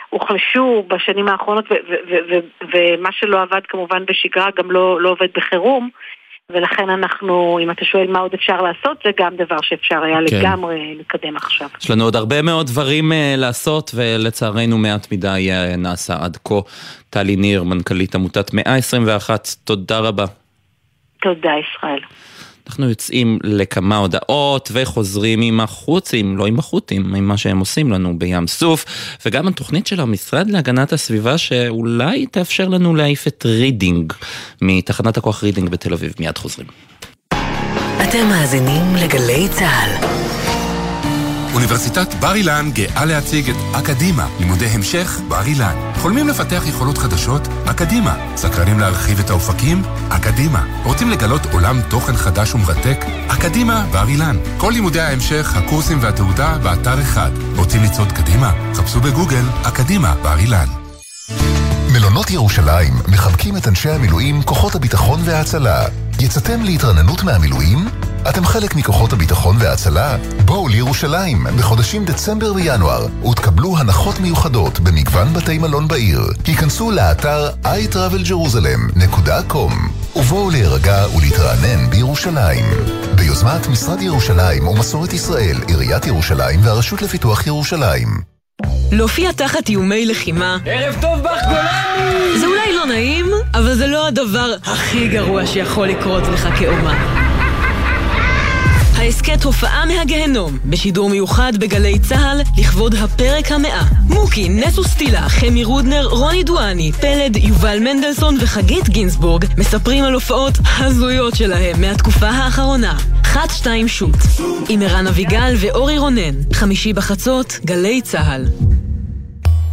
הוחלשו בשנים האחרונות, ומה שלא עבד כמובן בשגרה גם לא, לא עובד בחירום. ולכן אנחנו, אם אתה שואל מה עוד אפשר לעשות, זה גם דבר שאפשר היה כן. לגמרי לקדם עכשיו. יש לנו עוד הרבה מאוד דברים uh, לעשות, ולצערנו מעט מדי uh, נעשה עד כה. טלי ניר, מנכ"לית עמותת 121, תודה רבה. תודה, ישראל. אנחנו יוצאים לכמה הודעות וחוזרים עם החות'ים, לא עם החות'ים, עם מה שהם עושים לנו בים סוף, וגם התוכנית של המשרד להגנת הסביבה שאולי תאפשר לנו להעיף את רידינג מתחנת הכוח רידינג בתל אביב. מיד חוזרים. אתם מאזינים לגלי צה"ל. אוניברסיטת בר אילן גאה להציג את אקדימה, לימודי המשך בר אילן. חולמים לפתח יכולות חדשות? אקדימה. סקרנים להרחיב את האופקים? אקדימה. רוצים לגלות עולם תוכן חדש ומרתק? אקדימה בר אילן. כל לימודי ההמשך, הקורסים והתעודה באתר אחד. רוצים לצעוד קדימה? חפשו בגוגל אקדימה בר אילן. מלונות ירושלים מחבקים את אנשי המילואים, כוחות הביטחון וההצלה. יצאתם להתרננות מהמילואים? אתם חלק מכוחות הביטחון וההצלה? בואו לירושלים בחודשים דצמבר וינואר ותקבלו הנחות מיוחדות במגוון בתי מלון בעיר. היכנסו לאתר iTravelJerusalem.com ובואו להירגע ולהתרענן בירושלים. ביוזמת משרד ירושלים ומסורת ישראל, עיריית ירושלים והרשות לפיתוח ירושלים. להופיע תחת איומי לחימה. ערב טוב בך גולני! זה אולי לא נעים, אבל זה לא הדבר הכי גרוע שיכול לקרות לך כאומה. ההסכת הופעה מהגהנום, בשידור מיוחד בגלי צה"ל, לכבוד הפרק המאה. מוקי, נטו סטילה, חמי רודנר, רוני דואני, פלד, יובל מנדלסון וחגית גינזבורג מספרים על הופעות הזויות שלהם מהתקופה האחרונה. חת שתיים שוט, עם ערן אביגל ואורי רונן, חמישי בחצות, גלי צה"ל.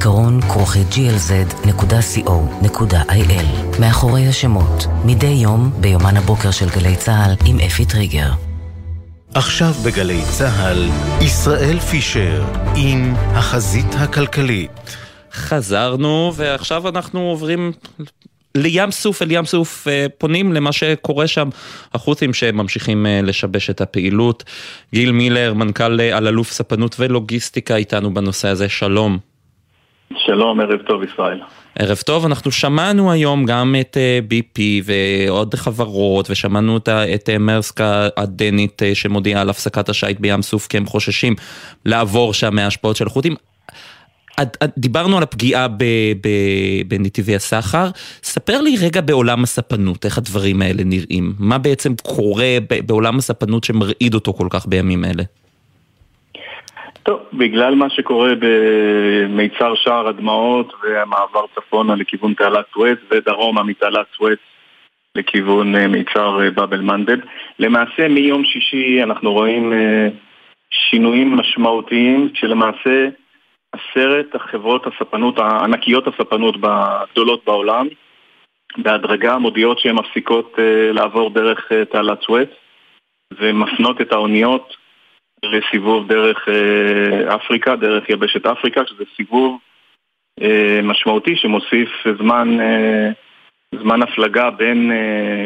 זיכרון כרוכי glz.co.il מאחורי השמות, מדי יום ביומן הבוקר של גלי צה"ל עם אפי טריגר. עכשיו בגלי צה"ל, ישראל פישר עם החזית הכלכלית. חזרנו, ועכשיו אנחנו עוברים לים סוף, אל ים סוף אה, פונים למה שקורה שם, החות'ים שממשיכים אה, לשבש את הפעילות. גיל מילר, מנכ"ל אה, אלאלוף ספנות ולוגיסטיקה איתנו בנושא הזה, שלום. שלום, ערב טוב ישראל. ערב טוב, אנחנו שמענו היום גם את BP אה, ועוד חברות, ושמענו את אה, מרסק הדנית אה, שמודיעה על הפסקת השיט בים סוף כי הם חוששים לעבור שם מההשפעות של החות'ים. דיברנו על הפגיעה בנתיבי הסחר, ספר לי רגע בעולם הספנות, איך הדברים האלה נראים, מה בעצם קורה בעולם הספנות שמרעיד אותו כל כך בימים אלה? טוב, בגלל מה שקורה במיצר שער הדמעות והמעבר צפונה לכיוון תעלת סואץ ודרומה מתעלת סואץ לכיוון אה, מיצר אה, באבל מנדב. למעשה מיום שישי אנחנו רואים אה, שינויים משמעותיים שלמעשה עשרת החברות הספנות, ענקיות הספנות הגדולות בעולם בהדרגה מודיעות שהן מפסיקות לעבור דרך תעלת סואץ ומפנות את האוניות לסיבוב דרך uh, אפריקה, דרך יבשת אפריקה, שזה סיבוב uh, משמעותי שמוסיף זמן, זמן הפלגה בין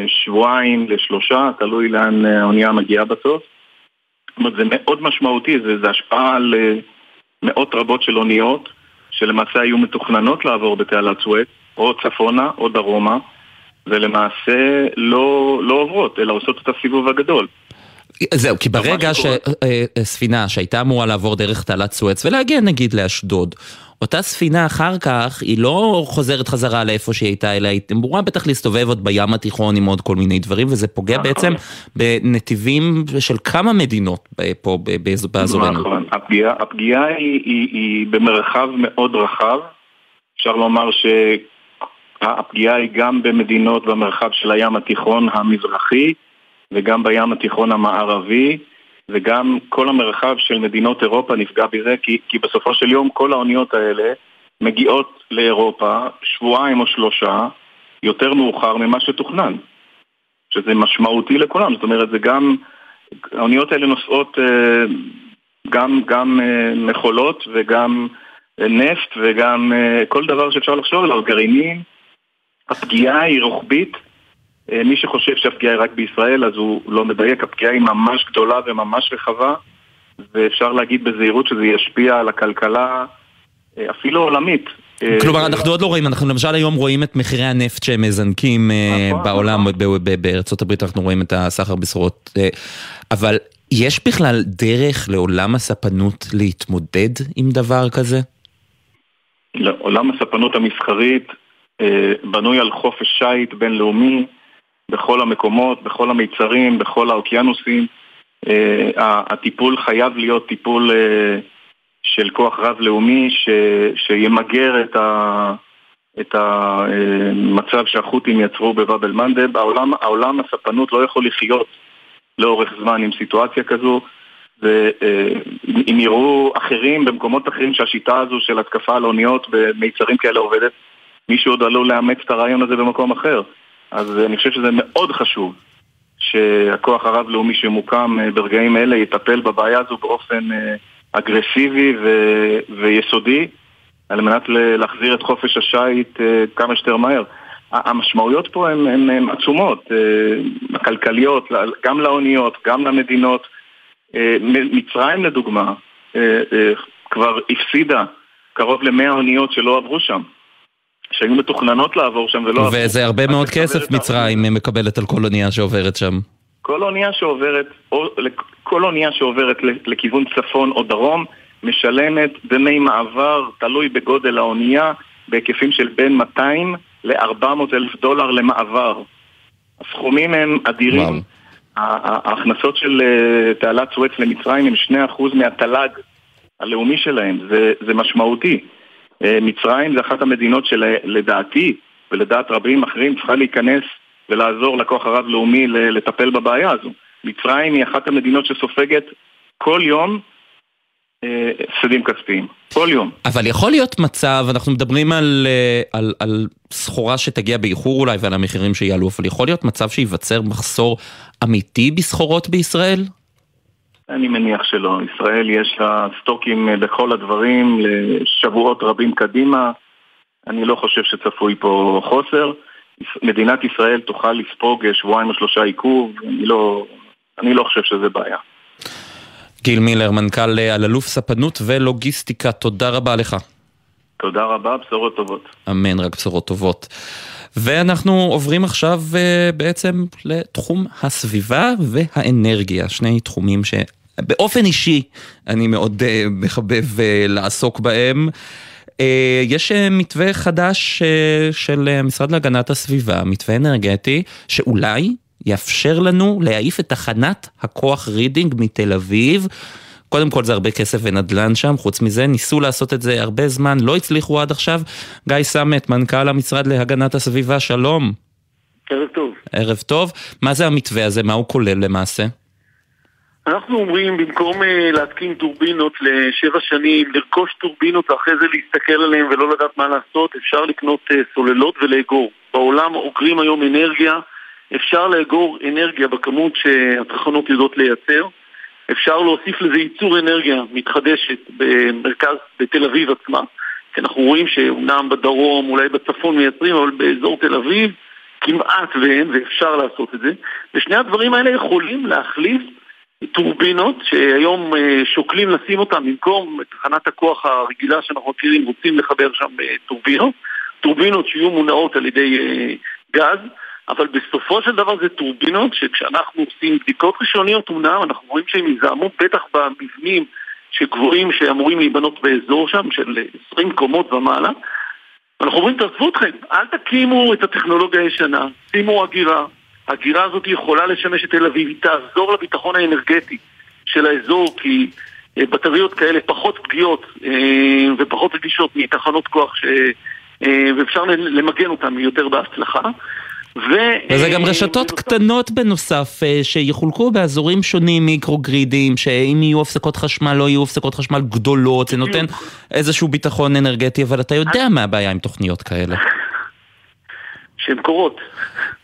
שבועיים לשלושה, תלוי לאן האונייה מגיעה בסוף. זאת זה מאוד משמעותי, זה, זה השפעה על מאות רבות של אוניות שלמעשה היו מתוכננות לעבור בתעלת סואץ או צפונה או דרומה, ולמעשה לא, לא עוברות, אלא עושות את הסיבוב הגדול. זהו, כי ברגע שספינה אה, אה, שהייתה אמורה לעבור דרך תעלת סואץ ולהגיע נגיד לאשדוד, אותה ספינה אחר כך, היא לא חוזרת חזרה לאיפה שהיא הייתה, אלא היא אמורה בטח להסתובב עוד בים התיכון עם עוד כל מיני דברים, וזה פוגע נכון. בעצם בנתיבים של כמה מדינות פה באזורנו. נכון, הפגיעה, הפגיעה היא, היא, היא במרחב מאוד רחב, אפשר לומר ש... הפגיעה היא גם במדינות במרחב של הים התיכון המזרחי וגם בים התיכון המערבי וגם כל המרחב של מדינות אירופה נפגע בזה כי, כי בסופו של יום כל האוניות האלה מגיעות לאירופה שבועיים או שלושה יותר מאוחר ממה שתוכנן שזה משמעותי לכולם, זאת אומרת זה גם, האוניות האלה נושאות אה, גם, גם אה, מכולות וגם אה, נפט וגם כל דבר שאפשר לחשוב עליו, גרעינים הפגיעה היא רוחבית. אה, מי שחושב שהפגיעה היא רק בישראל אז הוא לא מדייק, הפגיעה היא ממש גדולה וממש רחבה ואפשר להגיד בזהירות שזה ישפיע על הכלכלה אה, אפילו עולמית. אה, כלומר, אנחנו עוד לא רואים, אנחנו למשל היום רואים את מחירי הנפט שהם מזנקים נכון, בעולם, נכון. בארצות הברית אנחנו רואים את הסחר בסחורות, אבל יש בכלל דרך לעולם הספנות להתמודד עם דבר כזה? לעולם הספנות המסחרית בנוי על חופש שיט בינלאומי בכל המקומות, בכל המיצרים, בכל האוקיינוסים. אה, הטיפול חייב להיות טיפול אה, של כוח רב-לאומי שימגר את, ה, את המצב שהחות'ים יצרו בבאב אל-מנדב. העולם, העולם הספנות לא יכול לחיות לאורך זמן עם סיטואציה כזו. ואם יראו אחרים במקומות אחרים שהשיטה הזו של התקפה על אוניות במיצרים כאלה עובדת, מישהו עוד עלול לאמץ את הרעיון הזה במקום אחר. אז אני חושב שזה מאוד חשוב שהכוח הרב-לאומי שמוקם אה, ברגעים אלה יטפל בבעיה הזו באופן אה, אגרסיבי ו- ויסודי על מנת להחזיר את חופש השיט אה, כמה שיותר מהר. המשמעויות פה הן עצומות, הכלכליות, גם לאוניות, גם למדינות. מצרים לדוגמה כבר הפסידה קרוב למאה אוניות שלא עברו שם. שהיו מתוכננות לעבור שם ולא... וזה הרבה מאוד כסף מצרים מקבלת על כל אונייה שעוברת שם. כל אונייה שעוברת, או, כל אונייה שעוברת לכיוון צפון או דרום משלמת דמי מעבר, תלוי בגודל האונייה, בהיקפים של בין 200 ל-400 אלף דולר למעבר. הסכומים הם אדירים. ההכנסות של אה, תעלת סואץ למצרים הם 2% מהתל"ג הלאומי שלהם, זה, זה משמעותי. אה, מצרים זה אחת המדינות שלדעתי ולדעת רבים אחרים צריכה להיכנס ולעזור לכוח הרב-לאומי לטפל בבעיה הזו. מצרים היא אחת המדינות שסופגת כל יום אה, הפסדים כספיים, כל יום. אבל יכול להיות מצב, אנחנו מדברים על, אה, על, על סחורה שתגיע באיחור אולי ועל המחירים שיעלו, אבל יכול להיות מצב שייווצר מחסור אמיתי בסחורות בישראל? אני מניח שלא. ישראל יש לה סטוקים אה, בכל הדברים לשבועות רבים קדימה. אני לא חושב שצפוי פה חוסר. מדינת ישראל תוכל לספוג אה, שבועיים או שלושה עיכוב, אני לא, אני לא חושב שזה בעיה. גיל מילר, מנכ"ל אה, אלאלוף ספנות ולוגיסטיקה, תודה רבה לך. תודה רבה, בשורות טובות. אמן, רק בשורות טובות. ואנחנו עוברים עכשיו בעצם לתחום הסביבה והאנרגיה, שני תחומים ש... באופן אישי אני מאוד uh, מחבב uh, לעסוק בהם. אה, יש אה, מתווה חדש אה, של המשרד להגנת הסביבה, מתווה אנרגטי, שאולי יאפשר לנו להעיף את תחנת הכוח רידינג מתל אביב. קודם כל זה הרבה כסף ונדל"ן שם, חוץ מזה ניסו לעשות את זה הרבה זמן, לא הצליחו עד עכשיו. גיא סמט, מנכ"ל המשרד להגנת הסביבה, שלום. ערב טוב. ערב טוב. מה זה המתווה הזה? מה הוא כולל למעשה? אנחנו אומרים, במקום uh, להתקין טורבינות לשבע שנים, לרכוש טורבינות ואחרי זה להסתכל עליהן ולא לדעת מה לעשות, אפשר לקנות uh, סוללות ולאגור. בעולם אוגרים היום אנרגיה, אפשר לאגור אנרגיה בכמות שהתחנות יודעות לייצר. אפשר להוסיף לזה ייצור אנרגיה מתחדשת במרכז, בתל אביב עצמה. כי אנחנו רואים שאומנם בדרום, אולי בצפון מייצרים, אבל באזור תל אביב כמעט ואין, ואפשר לעשות את זה. ושני הדברים האלה יכולים להחליף טורבינות, שהיום אה, שוקלים לשים אותן במקום תחנת הכוח הרגילה שאנחנו מכירים, רוצים לחבר שם אה, טורבינות. טורבינות שיהיו מונעות על ידי אה, גז. אבל בסופו של דבר זה טורבינות שכשאנחנו עושים בדיקות ראשוניות אומנם אנחנו רואים שהם יזהמו בטח במבנים שגבוהים שאמורים להיבנות באזור שם של 20 קומות ומעלה. אנחנו אומרים תעזבו אתכם, אל תקימו את הטכנולוגיה הישנה, שימו הגירה. הגירה הזאת יכולה לשמש את תל אביב, היא תעזור לביטחון האנרגטי של האזור כי אה, בטריות כאלה פחות פגיעות אה, ופחות רגישות מתחנות כוח ש... אה, ואפשר למגן אותן יותר בהצלחה ו... וזה גם רשתות קטנות בנוסף, אה, שיחולקו באזורים שונים מיקרוגרידים, שאם יהיו הפסקות חשמל, לא יהיו הפסקות חשמל גדולות, זה נותן איזשהו ביטחון אנרגטי, אבל אתה יודע מה הבעיה עם תוכניות כאלה. שהן קורות.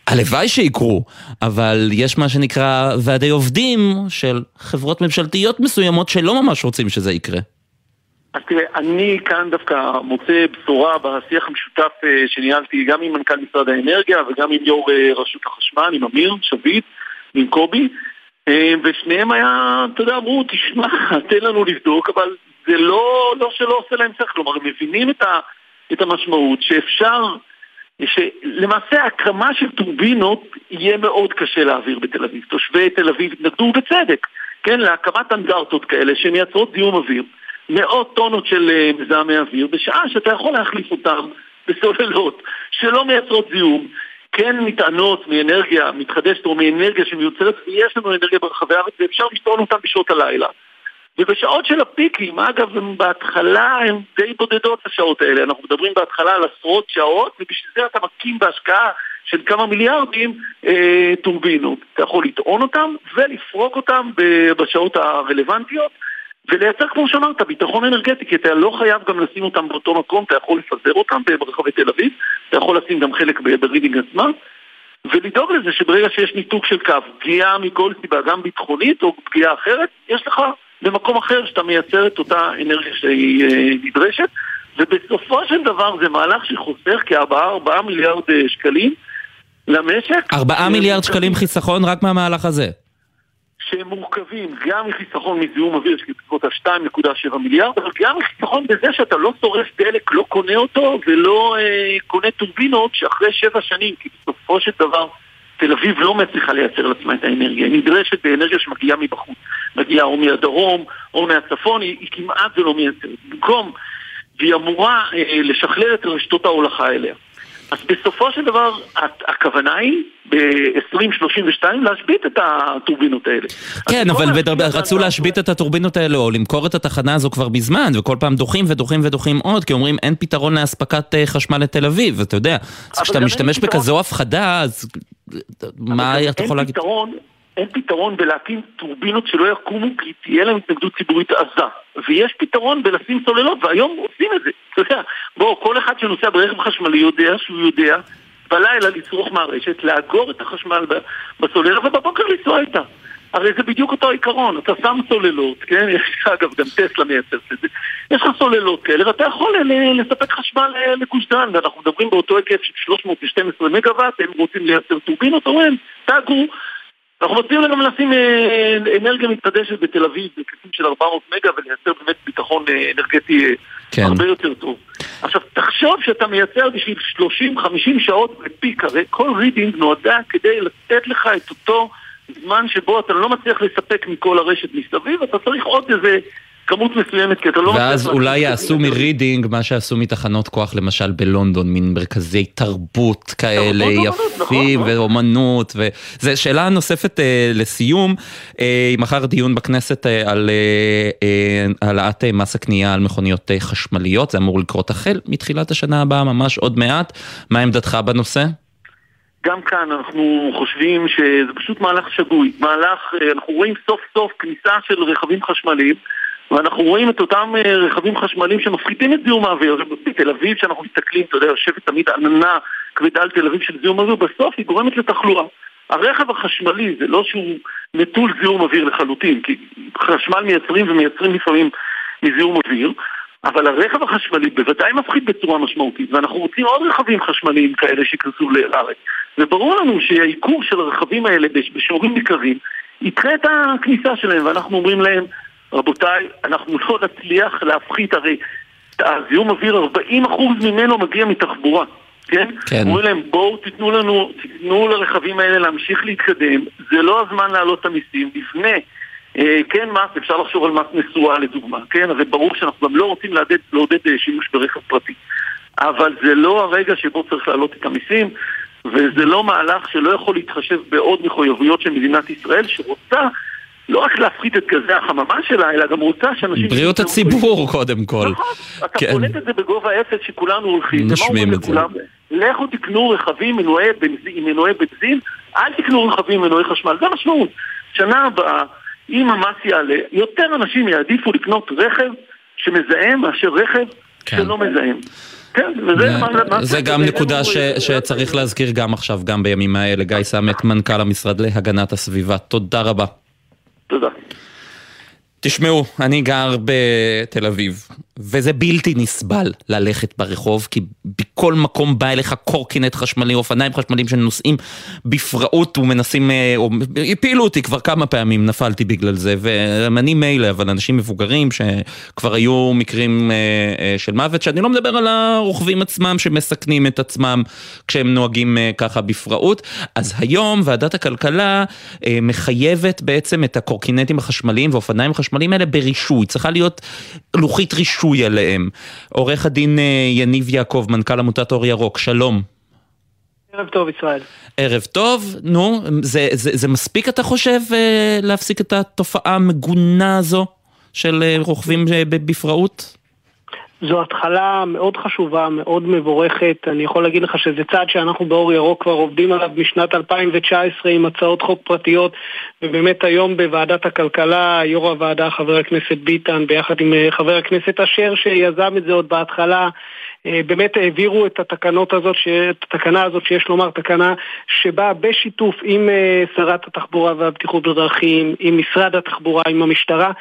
הלוואי שיקרו, אבל יש מה שנקרא ועדי עובדים של חברות ממשלתיות מסוימות שלא ממש רוצים שזה יקרה. אז תראה, אני כאן דווקא מוצא בשורה בשיח המשותף אה, שניהלתי גם עם מנכ"ל משרד האנרגיה וגם עם יו"ר אה, רשות החשמל, עם אמיר שביט ועם קובי אה, ושניהם היה, אתה יודע, אמרו, תשמע, *laughs* תן לנו לבדוק, אבל זה לא, לא שלא עושה להם שכל, כלומר, הם מבינים את, ה, את המשמעות שאפשר, שלמעשה הקמה של טורבינות יהיה מאוד קשה להעביר בתל אביב. תושבי תל אביב התנגדו בצדק, כן, להקמת אנדרטות כאלה שמייצרות זיהום אוויר. מאות טונות של אה, מזהמי אוויר, בשעה שאתה יכול להחליף אותם בסוללות שלא מייצרות זיהום, כן נטענות מאנרגיה מתחדשת או מאנרגיה שמיוצרת, ויש לנו אנרגיה ברחבי הארץ ואפשר לטעון אותם בשעות הלילה. ובשעות של הפיקים, אגב, הם בהתחלה הן די בודדות השעות האלה, אנחנו מדברים בהתחלה על עשרות שעות, ובשביל זה אתה מקים בהשקעה של כמה מיליארדים אה, טורבינות. אתה יכול לטעון אותם ולפרוק אותם בשעות הרלוונטיות. ולייצר, כמו שאמרת, ביטחון אנרגטי, כי אתה לא חייב גם לשים אותם באותו מקום, אתה יכול לפזר אותם ברחבי תל אביב, אתה יכול לשים גם חלק ברידינג עצמה, ולדאוג לזה שברגע שיש ניתוק של קו, פגיעה מכל סיבה, גם ביטחונית או פגיעה אחרת, יש לך במקום אחר שאתה מייצר את אותה אנרגיה שהיא אה, נדרשת, ובסופו של דבר זה מהלך שחוסך כ-4 מיליארד אה, שקלים למשק. 4 מיליארד שקלים חיסכון רק מהמהלך הזה. שהם מורכבים גם מחיסכון מזיהום אוויר של בסביבות ה-2.7 מיליארד, אבל גם מחיסכון בזה שאתה לא שורף דלק, לא קונה אותו ולא אה, קונה טורבינות שאחרי שבע שנים, כי בסופו של דבר תל אביב לא מצליחה לייצר לעצמה את האנרגיה, היא נדרשת באנרגיה שמגיעה מבחוץ, מגיעה או מהדרום או מהצפון, היא, היא כמעט ולא מייצרת. במקום, והיא אמורה אה, לשכלל את רשתות ההולכה אליה. אז בסופו של דבר הכוונה היא ב-2032 להשבית את הטורבינות האלה. כן, אבל רצו להשבית את הטורבינות האלה או למכור את התחנה הזו כבר מזמן, וכל פעם דוחים ודוחים ודוחים עוד, כי אומרים אין פתרון לאספקת אה, חשמל לתל אביב, אתה יודע. כשאתה משתמש בכזו הפחדה, אז מה אתה יכול להגיד? אין פתרון בלהקים טורבינות שלא יקומו כי תהיה להם התנגדות ציבורית עזה. ויש פתרון בלשים סוללות, והיום עושים את זה. אתה יודע, בוא, כל אחד שנוסע ברכב חשמלי יודע שהוא יודע בלילה לצרוך מהרשת, לאגור את החשמל בסוללה ובבוקר לנסוע איתה. הרי זה בדיוק אותו עיקרון, אתה שם סוללות, כן? יש *laughs* אגב גם טסלה מייצרת את זה. יש לך סוללות כאלה ואתה יכול לספק חשמל אה, לגוש דן, ואנחנו מדברים באותו היקף של 312 מגוואט, הם רוצים לייצר טורבינות, אומרים, תאגרו, אנחנו מציעים גם לשים אה, אנרגיה מתחדשת בתל אביב בהיקפים של 400 מגה ולייצר באמת ביטחון אה, אנרגטי אה, כן. הרבה יותר טוב. עכשיו, תחשוב שאתה מייצר בשביל 30-50 שעות בפיק, הרי כל רידינג נועדה כדי לתת לך את אותו זמן שבו אתה לא מצליח לספק מכל הרשת מסביב, אתה צריך עוד איזה כמות מסוימת, כי אתה לא... ואז אולי יעשו מרידינג מה שעשו מתחנות כוח למשל בלונדון, מין מרכזי תרבות כאלה יפים נכון, ואומנות. וזו שאלה נוספת אה, לסיום, אה, מחר דיון בכנסת אה, על העלאת מס הקנייה על מכוניות חשמליות, זה אמור לקרות החל מתחילת השנה הבאה, ממש עוד מעט. מה עמדתך בנושא? גם כאן אנחנו חושבים שזה פשוט מהלך שגוי. מהלך, אה, אנחנו רואים סוף סוף כניסה של רכבים חשמליים ואנחנו רואים את אותם אה, רכבים חשמליים שמפחיתים את זיהום האוויר. בתל אביב, כשאנחנו מסתכלים, אתה יודע, יושבת תמיד עננה כבדה על תל אביב של זיהום אוויר, בסוף היא גורמת לתחלואה. הרכב החשמלי זה לא שהוא נטול זיהום אוויר לחלוטין, כי חשמל מייצרים ומייצרים לפעמים מזיהום אוויר, אבל הרכב החשמלי בוודאי מפחית בצורה משמעותית, ואנחנו רוצים עוד רכבים חשמליים כאלה שייכנסו לארץ. וברור לנו שהעיקור של הרכבים האלה בשיעורים ניכרים ידחה את הכניסה שלהם, ואנחנו אומרים להם, רבותיי, אנחנו לא נצליח להפחית, הרי הזיהום אוויר, 40% ממנו מגיע מתחבורה. כן? כן. אומרים להם, בואו תיתנו לנו, תיתנו לרכבים האלה להמשיך להתקדם, זה לא הזמן להעלות את המיסים, לפני, אה, כן מס, אפשר לחשוב על מס נסועה לדוגמה, כן? הרי ברור שאנחנו גם לא רוצים לעודד, לעודד אה, שימוש ברכב פרטי. אבל זה לא הרגע שבו צריך להעלות את המיסים, וזה לא מהלך שלא יכול להתחשב בעוד מחויבויות של מדינת ישראל, שרוצה לא רק להפחית את גזי החממה שלה, אלא גם רוצה שאנשים... בריאות הציבור קודם כל. נכון, אתה כן. את זה בגובה אפס שכולנו הולכים. נשמים את זה. לכו תקנו רכבים מנועי עם מנועי בנזין, אל תקנו רכבים עם מנועי חשמל. זה המשמעות. שנה הבאה, אם המס יעלה, יותר אנשים יעדיפו לקנות רכב שמזהם מאשר רכב כן. שלא מזהם. כן, וזה מה... זה גם נקודה שצריך להזכיר גם עכשיו, גם בימים האלה. גיא סמט, מנכ"ל המשרד להגנת הסביבה. תודה רבה. תודה. תשמעו, אני גר בתל אביב, וזה בלתי נסבל ללכת ברחוב, כי בכל מקום בא אליך קורקינט חשמלי, אופניים חשמליים שנוסעים בפראות ומנסים, אה, או הפילו אותי כבר כמה פעמים, נפלתי בגלל זה, ואני מילא, אבל אנשים מבוגרים שכבר היו מקרים אה, אה, של מוות, שאני לא מדבר על הרוכבים עצמם שמסכנים את עצמם כשהם נוהגים ככה בפראות. אז היום ועדת הכלכלה מחייבת בעצם את הקורקינטים החשמליים ואופניים החשמליים האלה ברישוי, צריכה להיות לוחית רישוי. עליהם. עורך הדין אה, יניב יעקב, מנכ"ל עמותת אור ירוק, שלום. ערב טוב, ישראל. ערב טוב, נו, זה, זה, זה מספיק אתה חושב אה, להפסיק את התופעה המגונה הזו של אה, רוכבים בפראות? זו התחלה מאוד חשובה, מאוד מבורכת. אני יכול להגיד לך שזה צעד שאנחנו באור ירוק כבר עובדים עליו משנת 2019 עם הצעות חוק פרטיות, ובאמת היום בוועדת הכלכלה, יו"ר הוועדה חבר הכנסת ביטן, ביחד עם אה, חבר הכנסת אשר שיזם את זה עוד בהתחלה, אה, באמת העבירו את התקנות הזאת, את התקנה הזאת שיש לומר, תקנה שבאה בשיתוף עם אה, שרת התחבורה והבטיחות בדרכים, עם משרד התחבורה, עם המשטרה,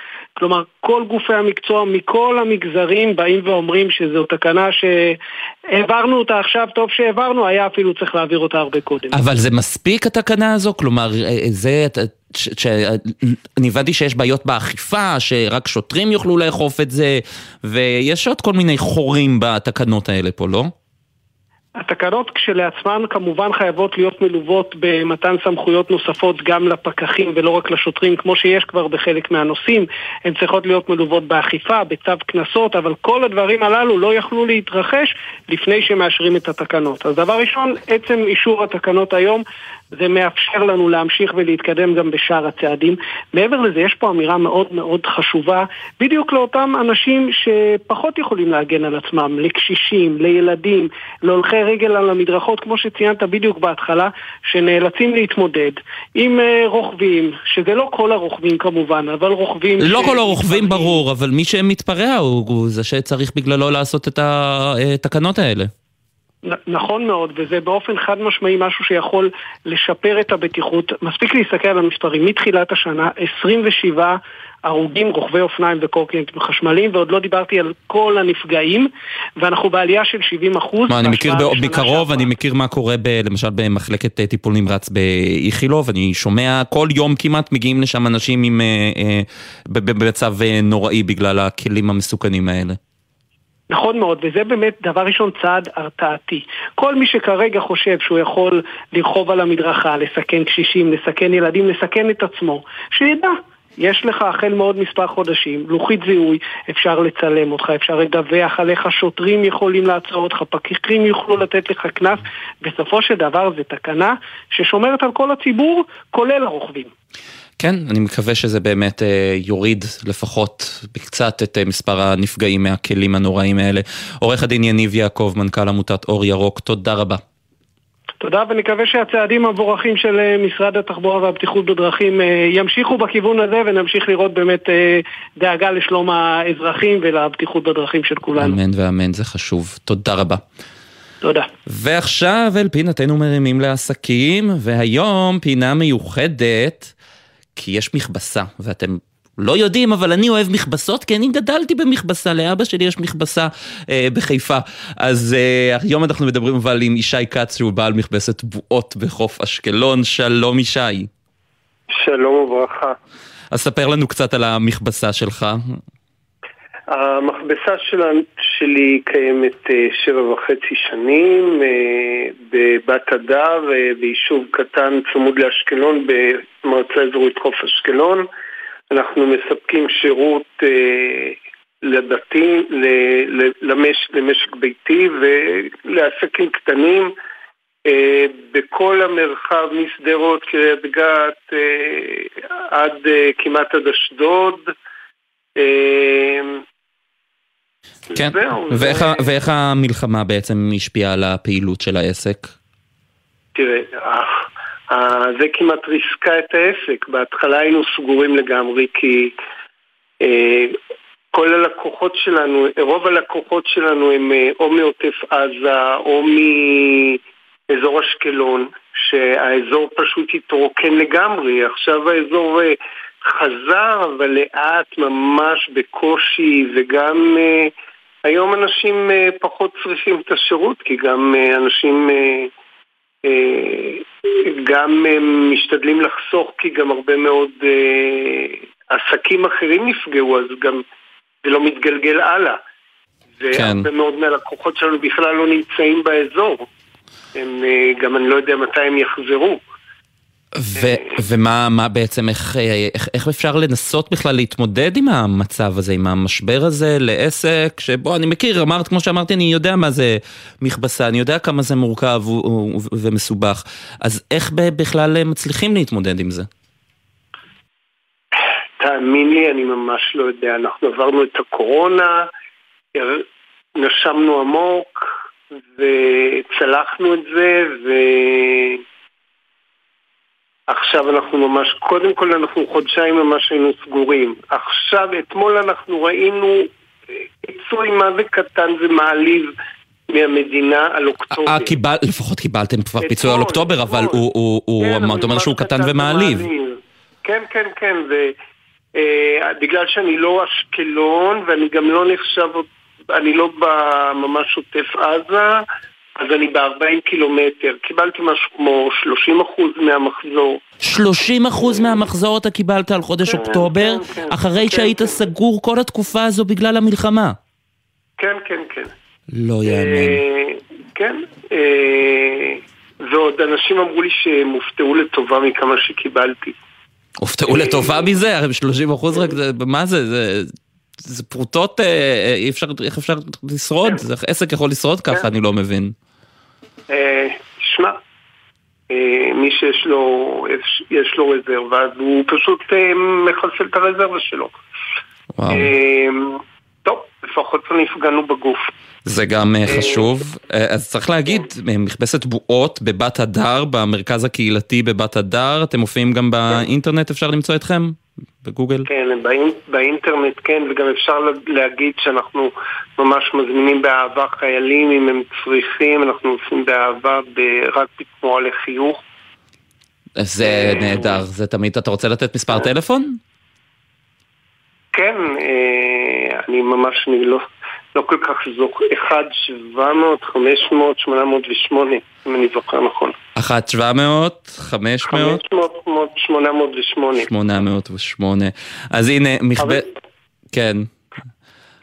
כלומר כל גופי המקצוע מכל המגזרים באים ואומרים שזו תקנה שהעברנו אותה עכשיו, טוב שהעברנו, היה אפילו צריך להעביר אותה הרבה קודם. אבל זה מספיק התקנה הזו? כלומר, אה, זה... אני הבנתי שיש בעיות באכיפה, שרק שוטרים יוכלו לאכוף את זה, ויש עוד כל מיני חורים בתקנות האלה פה, לא? התקנות כשלעצמן כמובן חייבות להיות מלוות במתן סמכויות נוספות גם לפקחים ולא רק לשוטרים כמו שיש כבר בחלק מהנושאים. הן צריכות להיות מלוות באכיפה, בצו קנסות, אבל כל הדברים הללו לא יכלו להתרחש לפני שמאשרים את התקנות. אז דבר ראשון, עצם אישור התקנות היום זה מאפשר לנו להמשיך ולהתקדם גם בשאר הצעדים. מעבר לזה, יש פה אמירה מאוד מאוד חשובה, בדיוק לאותם אנשים שפחות יכולים להגן על עצמם, לקשישים, לילדים, להולכי רגל על המדרכות, כמו שציינת בדיוק בהתחלה, שנאלצים להתמודד עם אה, רוכבים, שזה לא כל הרוכבים כמובן, אבל רוכבים... לא ש... כל הרוכבים ברור, אבל מי שמתפרע הוא, הוא זה שצריך בגללו לעשות את התקנות האלה. נכון מאוד, וזה באופן חד משמעי משהו שיכול לשפר את הבטיחות. מספיק להסתכל על המספרים. מתחילת השנה, 27 הרוגים, רוכבי אופניים וקורקינטים חשמליים, ועוד לא דיברתי על כל הנפגעים, ואנחנו בעלייה של 70 אחוז. אני מכיר מקרוב, אני מכיר מה קורה ב, למשל במחלקת אה, טיפול נמרץ באיכילוב, אני שומע כל יום כמעט מגיעים לשם אנשים עם, אה, אה, במצב נוראי בגלל הכלים המסוכנים האלה. נכון מאוד, וזה באמת דבר ראשון צעד הרתעתי. כל מי שכרגע חושב שהוא יכול לרחוב על המדרכה, לסכן קשישים, לסכן ילדים, לסכן את עצמו, שידע. יש לך החל מעוד מספר חודשים, לוחית זיהוי, אפשר לצלם אותך, אפשר לדווח עליך, שוטרים יכולים לעצור אותך, פקחים יוכלו לתת לך קנס. בסופו של דבר זו תקנה ששומרת על כל הציבור, כולל הרוכבים. כן, אני מקווה שזה באמת אה, יוריד לפחות בקצת את אה, מספר הנפגעים מהכלים הנוראים האלה. עורך הדין יניב יעקב, מנכ"ל עמותת אור ירוק, תודה רבה. תודה, ונקווה שהצעדים המבורכים של אה, משרד התחבורה והבטיחות בדרכים ימשיכו בכיוון הזה ונמשיך לראות באמת דאגה לשלום האזרחים ולבטיחות בדרכים של כולנו. אמן ואמן, זה חשוב. תודה רבה. תודה. ועכשיו אל פינתנו מרימים לעסקים, והיום פינה מיוחדת, כי יש מכבסה, ואתם לא יודעים, אבל אני אוהב מכבסות, כי אני גדלתי במכבסה, לאבא שלי יש מכבסה אה, בחיפה. אז אה, היום אנחנו מדברים אבל עם ישי כץ, שהוא בעל מכבסת בועות בחוף אשקלון. שלום ישי. שלום וברכה. אז ספר לנו קצת על המכבסה שלך. המכבסה של, שלי קיימת אה, שבע וחצי שנים אה, בבת הדר, אה, ביישוב קטן צמוד לאשקלון במועצה אזורית חוף אשקלון. אנחנו מספקים שירות לבתים, למש, למשק ביתי ולעסקים קטנים בכל המרחב משדרות, קריית גת, עד כמעט עד אשדוד. אה, כן, ואיך, זה... ואיך המלחמה בעצם השפיעה על הפעילות של העסק? תראה, זה כמעט ריסקה את העסק. בהתחלה היינו סגורים לגמרי כי אה, כל הלקוחות שלנו, רוב הלקוחות שלנו הם אה, או מעוטף עזה או מאזור אשקלון, שהאזור פשוט התרוקן לגמרי. עכשיו האזור אה, חזר, אבל לאט, ממש בקושי, וגם היום אנשים פחות צריכים את השירות, כי גם אנשים... אה, גם אה, משתדלים לחסוך כי גם הרבה מאוד אה, עסקים אחרים נפגעו, אז גם זה לא מתגלגל הלאה. כן. והרבה מאוד מהלקוחות שלנו בכלל לא נמצאים באזור. הם, גם אני לא יודע מתי הם יחזרו. ו- ומה מה בעצם, איך, איך, איך אפשר לנסות בכלל להתמודד עם המצב הזה, עם המשבר הזה לעסק שבו אני מכיר, אמרת, כמו שאמרתי, אני יודע מה זה מכבסה, אני יודע כמה זה מורכב ו- ו- ומסובך, אז איך בכלל מצליחים להתמודד עם זה? תאמין לי, אני ממש לא יודע. אנחנו עברנו את הקורונה, נשמנו עמוק וצלחנו את זה, ו... עכשיו אנחנו ממש, קודם כל אנחנו חודשיים ממש היינו סגורים. עכשיו, אתמול אנחנו ראינו פיצוי מה זה קטן ומעליב מהמדינה על אוקטובר. אה, קיבל, לפחות קיבלתם כבר פיצוי על אוקטובר, אבל הוא, הוא, הוא, כן, הוא אומר שהוא קטן ומעליב. כן, כן, כן, ובגלל אה, שאני לא אשקלון ואני גם לא נחשב, אני לא ממש עוטף עזה, אז אני ב-40 קילומטר, קיבלתי משהו כמו 30 אחוז מהמחזור. 30 אחוז מהמחזור אתה קיבלת על חודש כן, אוקטובר, כן, כן, אחרי כן, שהיית כן. סגור כל התקופה הזו בגלל המלחמה. כן, כן, כן. לא יאמן. אה, כן, אה, ועוד אנשים אמרו לי שהם הופתעו לטובה מכמה שקיבלתי. הופתעו אה, לטובה מזה? הרי 30 אחוז רק, מה זה? זה... זה פרוטות, אי אפשר, איך אפשר לשרוד? כן. עסק יכול לשרוד ככה, אני לא מבין. תשמע, אה, מי שיש לו, יש לו רזרבה, אז הוא פשוט אה, מחלפל את הרזרבה שלו. וואו. אה, טוב, לפחות לא נפגענו בגוף. זה גם חשוב. אז צריך להגיד, מכבסת בועות בבת הדר, במרכז הקהילתי בבת הדר, אתם מופיעים גם באינטרנט, אפשר למצוא אתכם? בגוגל? כן, באינ, באינטרנט כן, וגם אפשר להגיד שאנחנו ממש מזמינים באהבה חיילים אם הם צריכים, אנחנו עושים באהבה רק בתמורה לחיוך. זה אה, נהדר, זה תמיד, אתה רוצה לתת מספר אה. טלפון? כן, אה, אני ממש, אני לא... לא כל כך זוכר, 1 700, 500, 808, אם אני זוכר נכון. 1 700, 500? 500, 808. 808. אז הנה, מכבה... כן.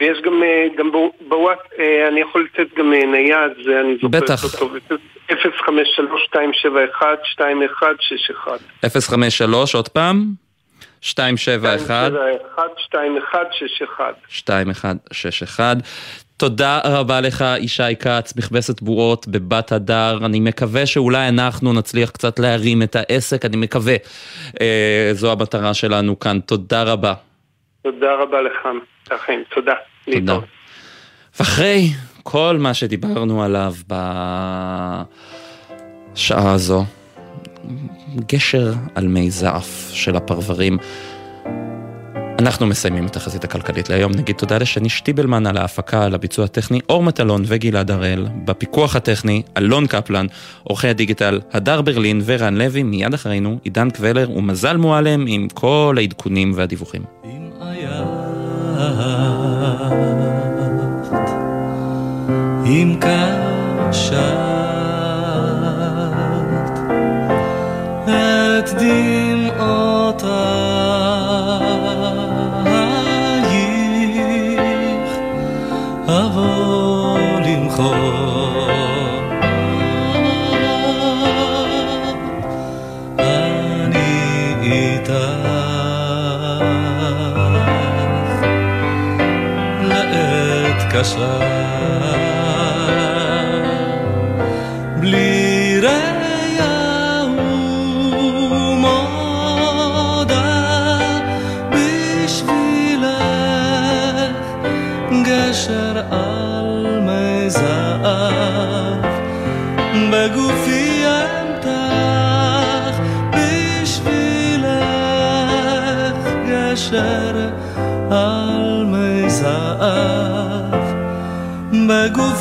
ויש גם, אה, גם בוואט, אה, אני יכול לתת גם אה, נייד, זה אני זוכר בטח. אותו. 053-271-2161. 053, עוד פעם? 271 2161 2161 תודה רבה לך ישי כץ, מכבסת בועות בבת הדר, אני מקווה שאולי אנחנו נצליח קצת להרים את העסק, אני מקווה. אה, זו המטרה שלנו כאן, תודה רבה. תודה רבה לך, לכם, תודה. תודה. ואחרי כל מה שדיברנו עליו ב... שעה הזו, גשר על מי זעף של הפרברים. אנחנו מסיימים את החזית הכלכלית להיום. נגיד תודה לשני שטיבלמן על ההפקה, על הביצוע הטכני, אור מטלון וגלעד הראל, בפיקוח הטכני, אלון קפלן, עורכי הדיגיטל, הדר ברלין ורן לוי, מיד אחרינו, עידן קבלר ומזל מועלם עם כל העדכונים והדיווחים. אם קשת את דמעותייך אבוא למחור אני איתך. קשה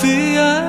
havia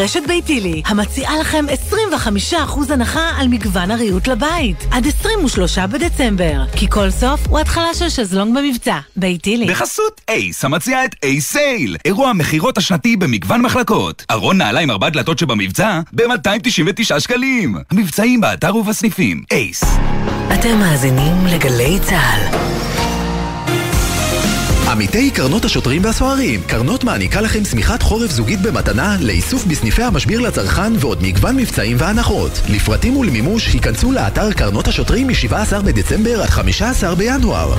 רשת ביתילי, המציעה לכם 25% הנחה על מגוון הריהוט לבית, עד 23 בדצמבר, כי כל סוף הוא התחלה של שזלונג במבצע. ביתילי. בחסות אייס, המציע את אייס סייל, אירוע המכירות השנתי במגוון מחלקות. ארון נעליים ארבע דלתות שבמבצע ב-299 שקלים. המבצעים באתר ובסניפים. אייס. אתם מאזינים לגלי צה"ל. עמיתי קרנות השוטרים והסוהרים, קרנות מעניקה לכם שמיכת חורף זוגית במתנה לאיסוף בסניפי המשביר לצרכן ועוד מגוון מבצעים והנחות. לפרטים ולמימוש היכנסו לאתר קרנות השוטרים מ-17 בדצמבר עד 15 בינואר.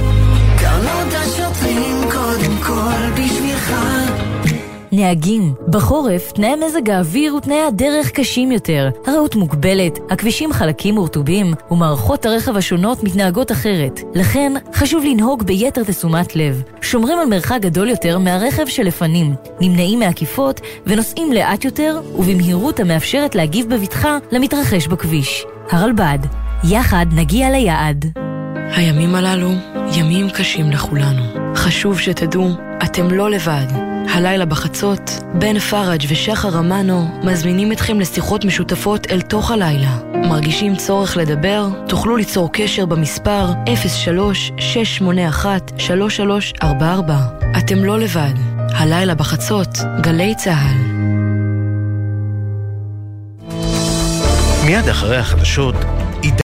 קרנות השוטרים קודם כל בשבילך נהגים, בחורף תנאי מזג האוויר ותנאי הדרך קשים יותר. הרעות מוגבלת, הכבישים חלקים ורטובים, ומערכות הרכב השונות מתנהגות אחרת. לכן, חשוב לנהוג ביתר תשומת לב. שומרים על מרחק גדול יותר מהרכב שלפנים, נמנעים מעקיפות ונוסעים לאט יותר ובמהירות המאפשרת להגיב בבטחה למתרחש בכביש. הרלב"ד, יחד נגיע ליעד. הימים הללו ימים קשים לכולנו. חשוב שתדעו, אתם לא לבד. הלילה בחצות, בן פראג' ושחר אמנו מזמינים אתכם לשיחות משותפות אל תוך הלילה. מרגישים צורך לדבר? תוכלו ליצור קשר במספר 03-681-3344. אתם לא לבד. הלילה בחצות, גלי צה"ל. מיד אחרי החדשות,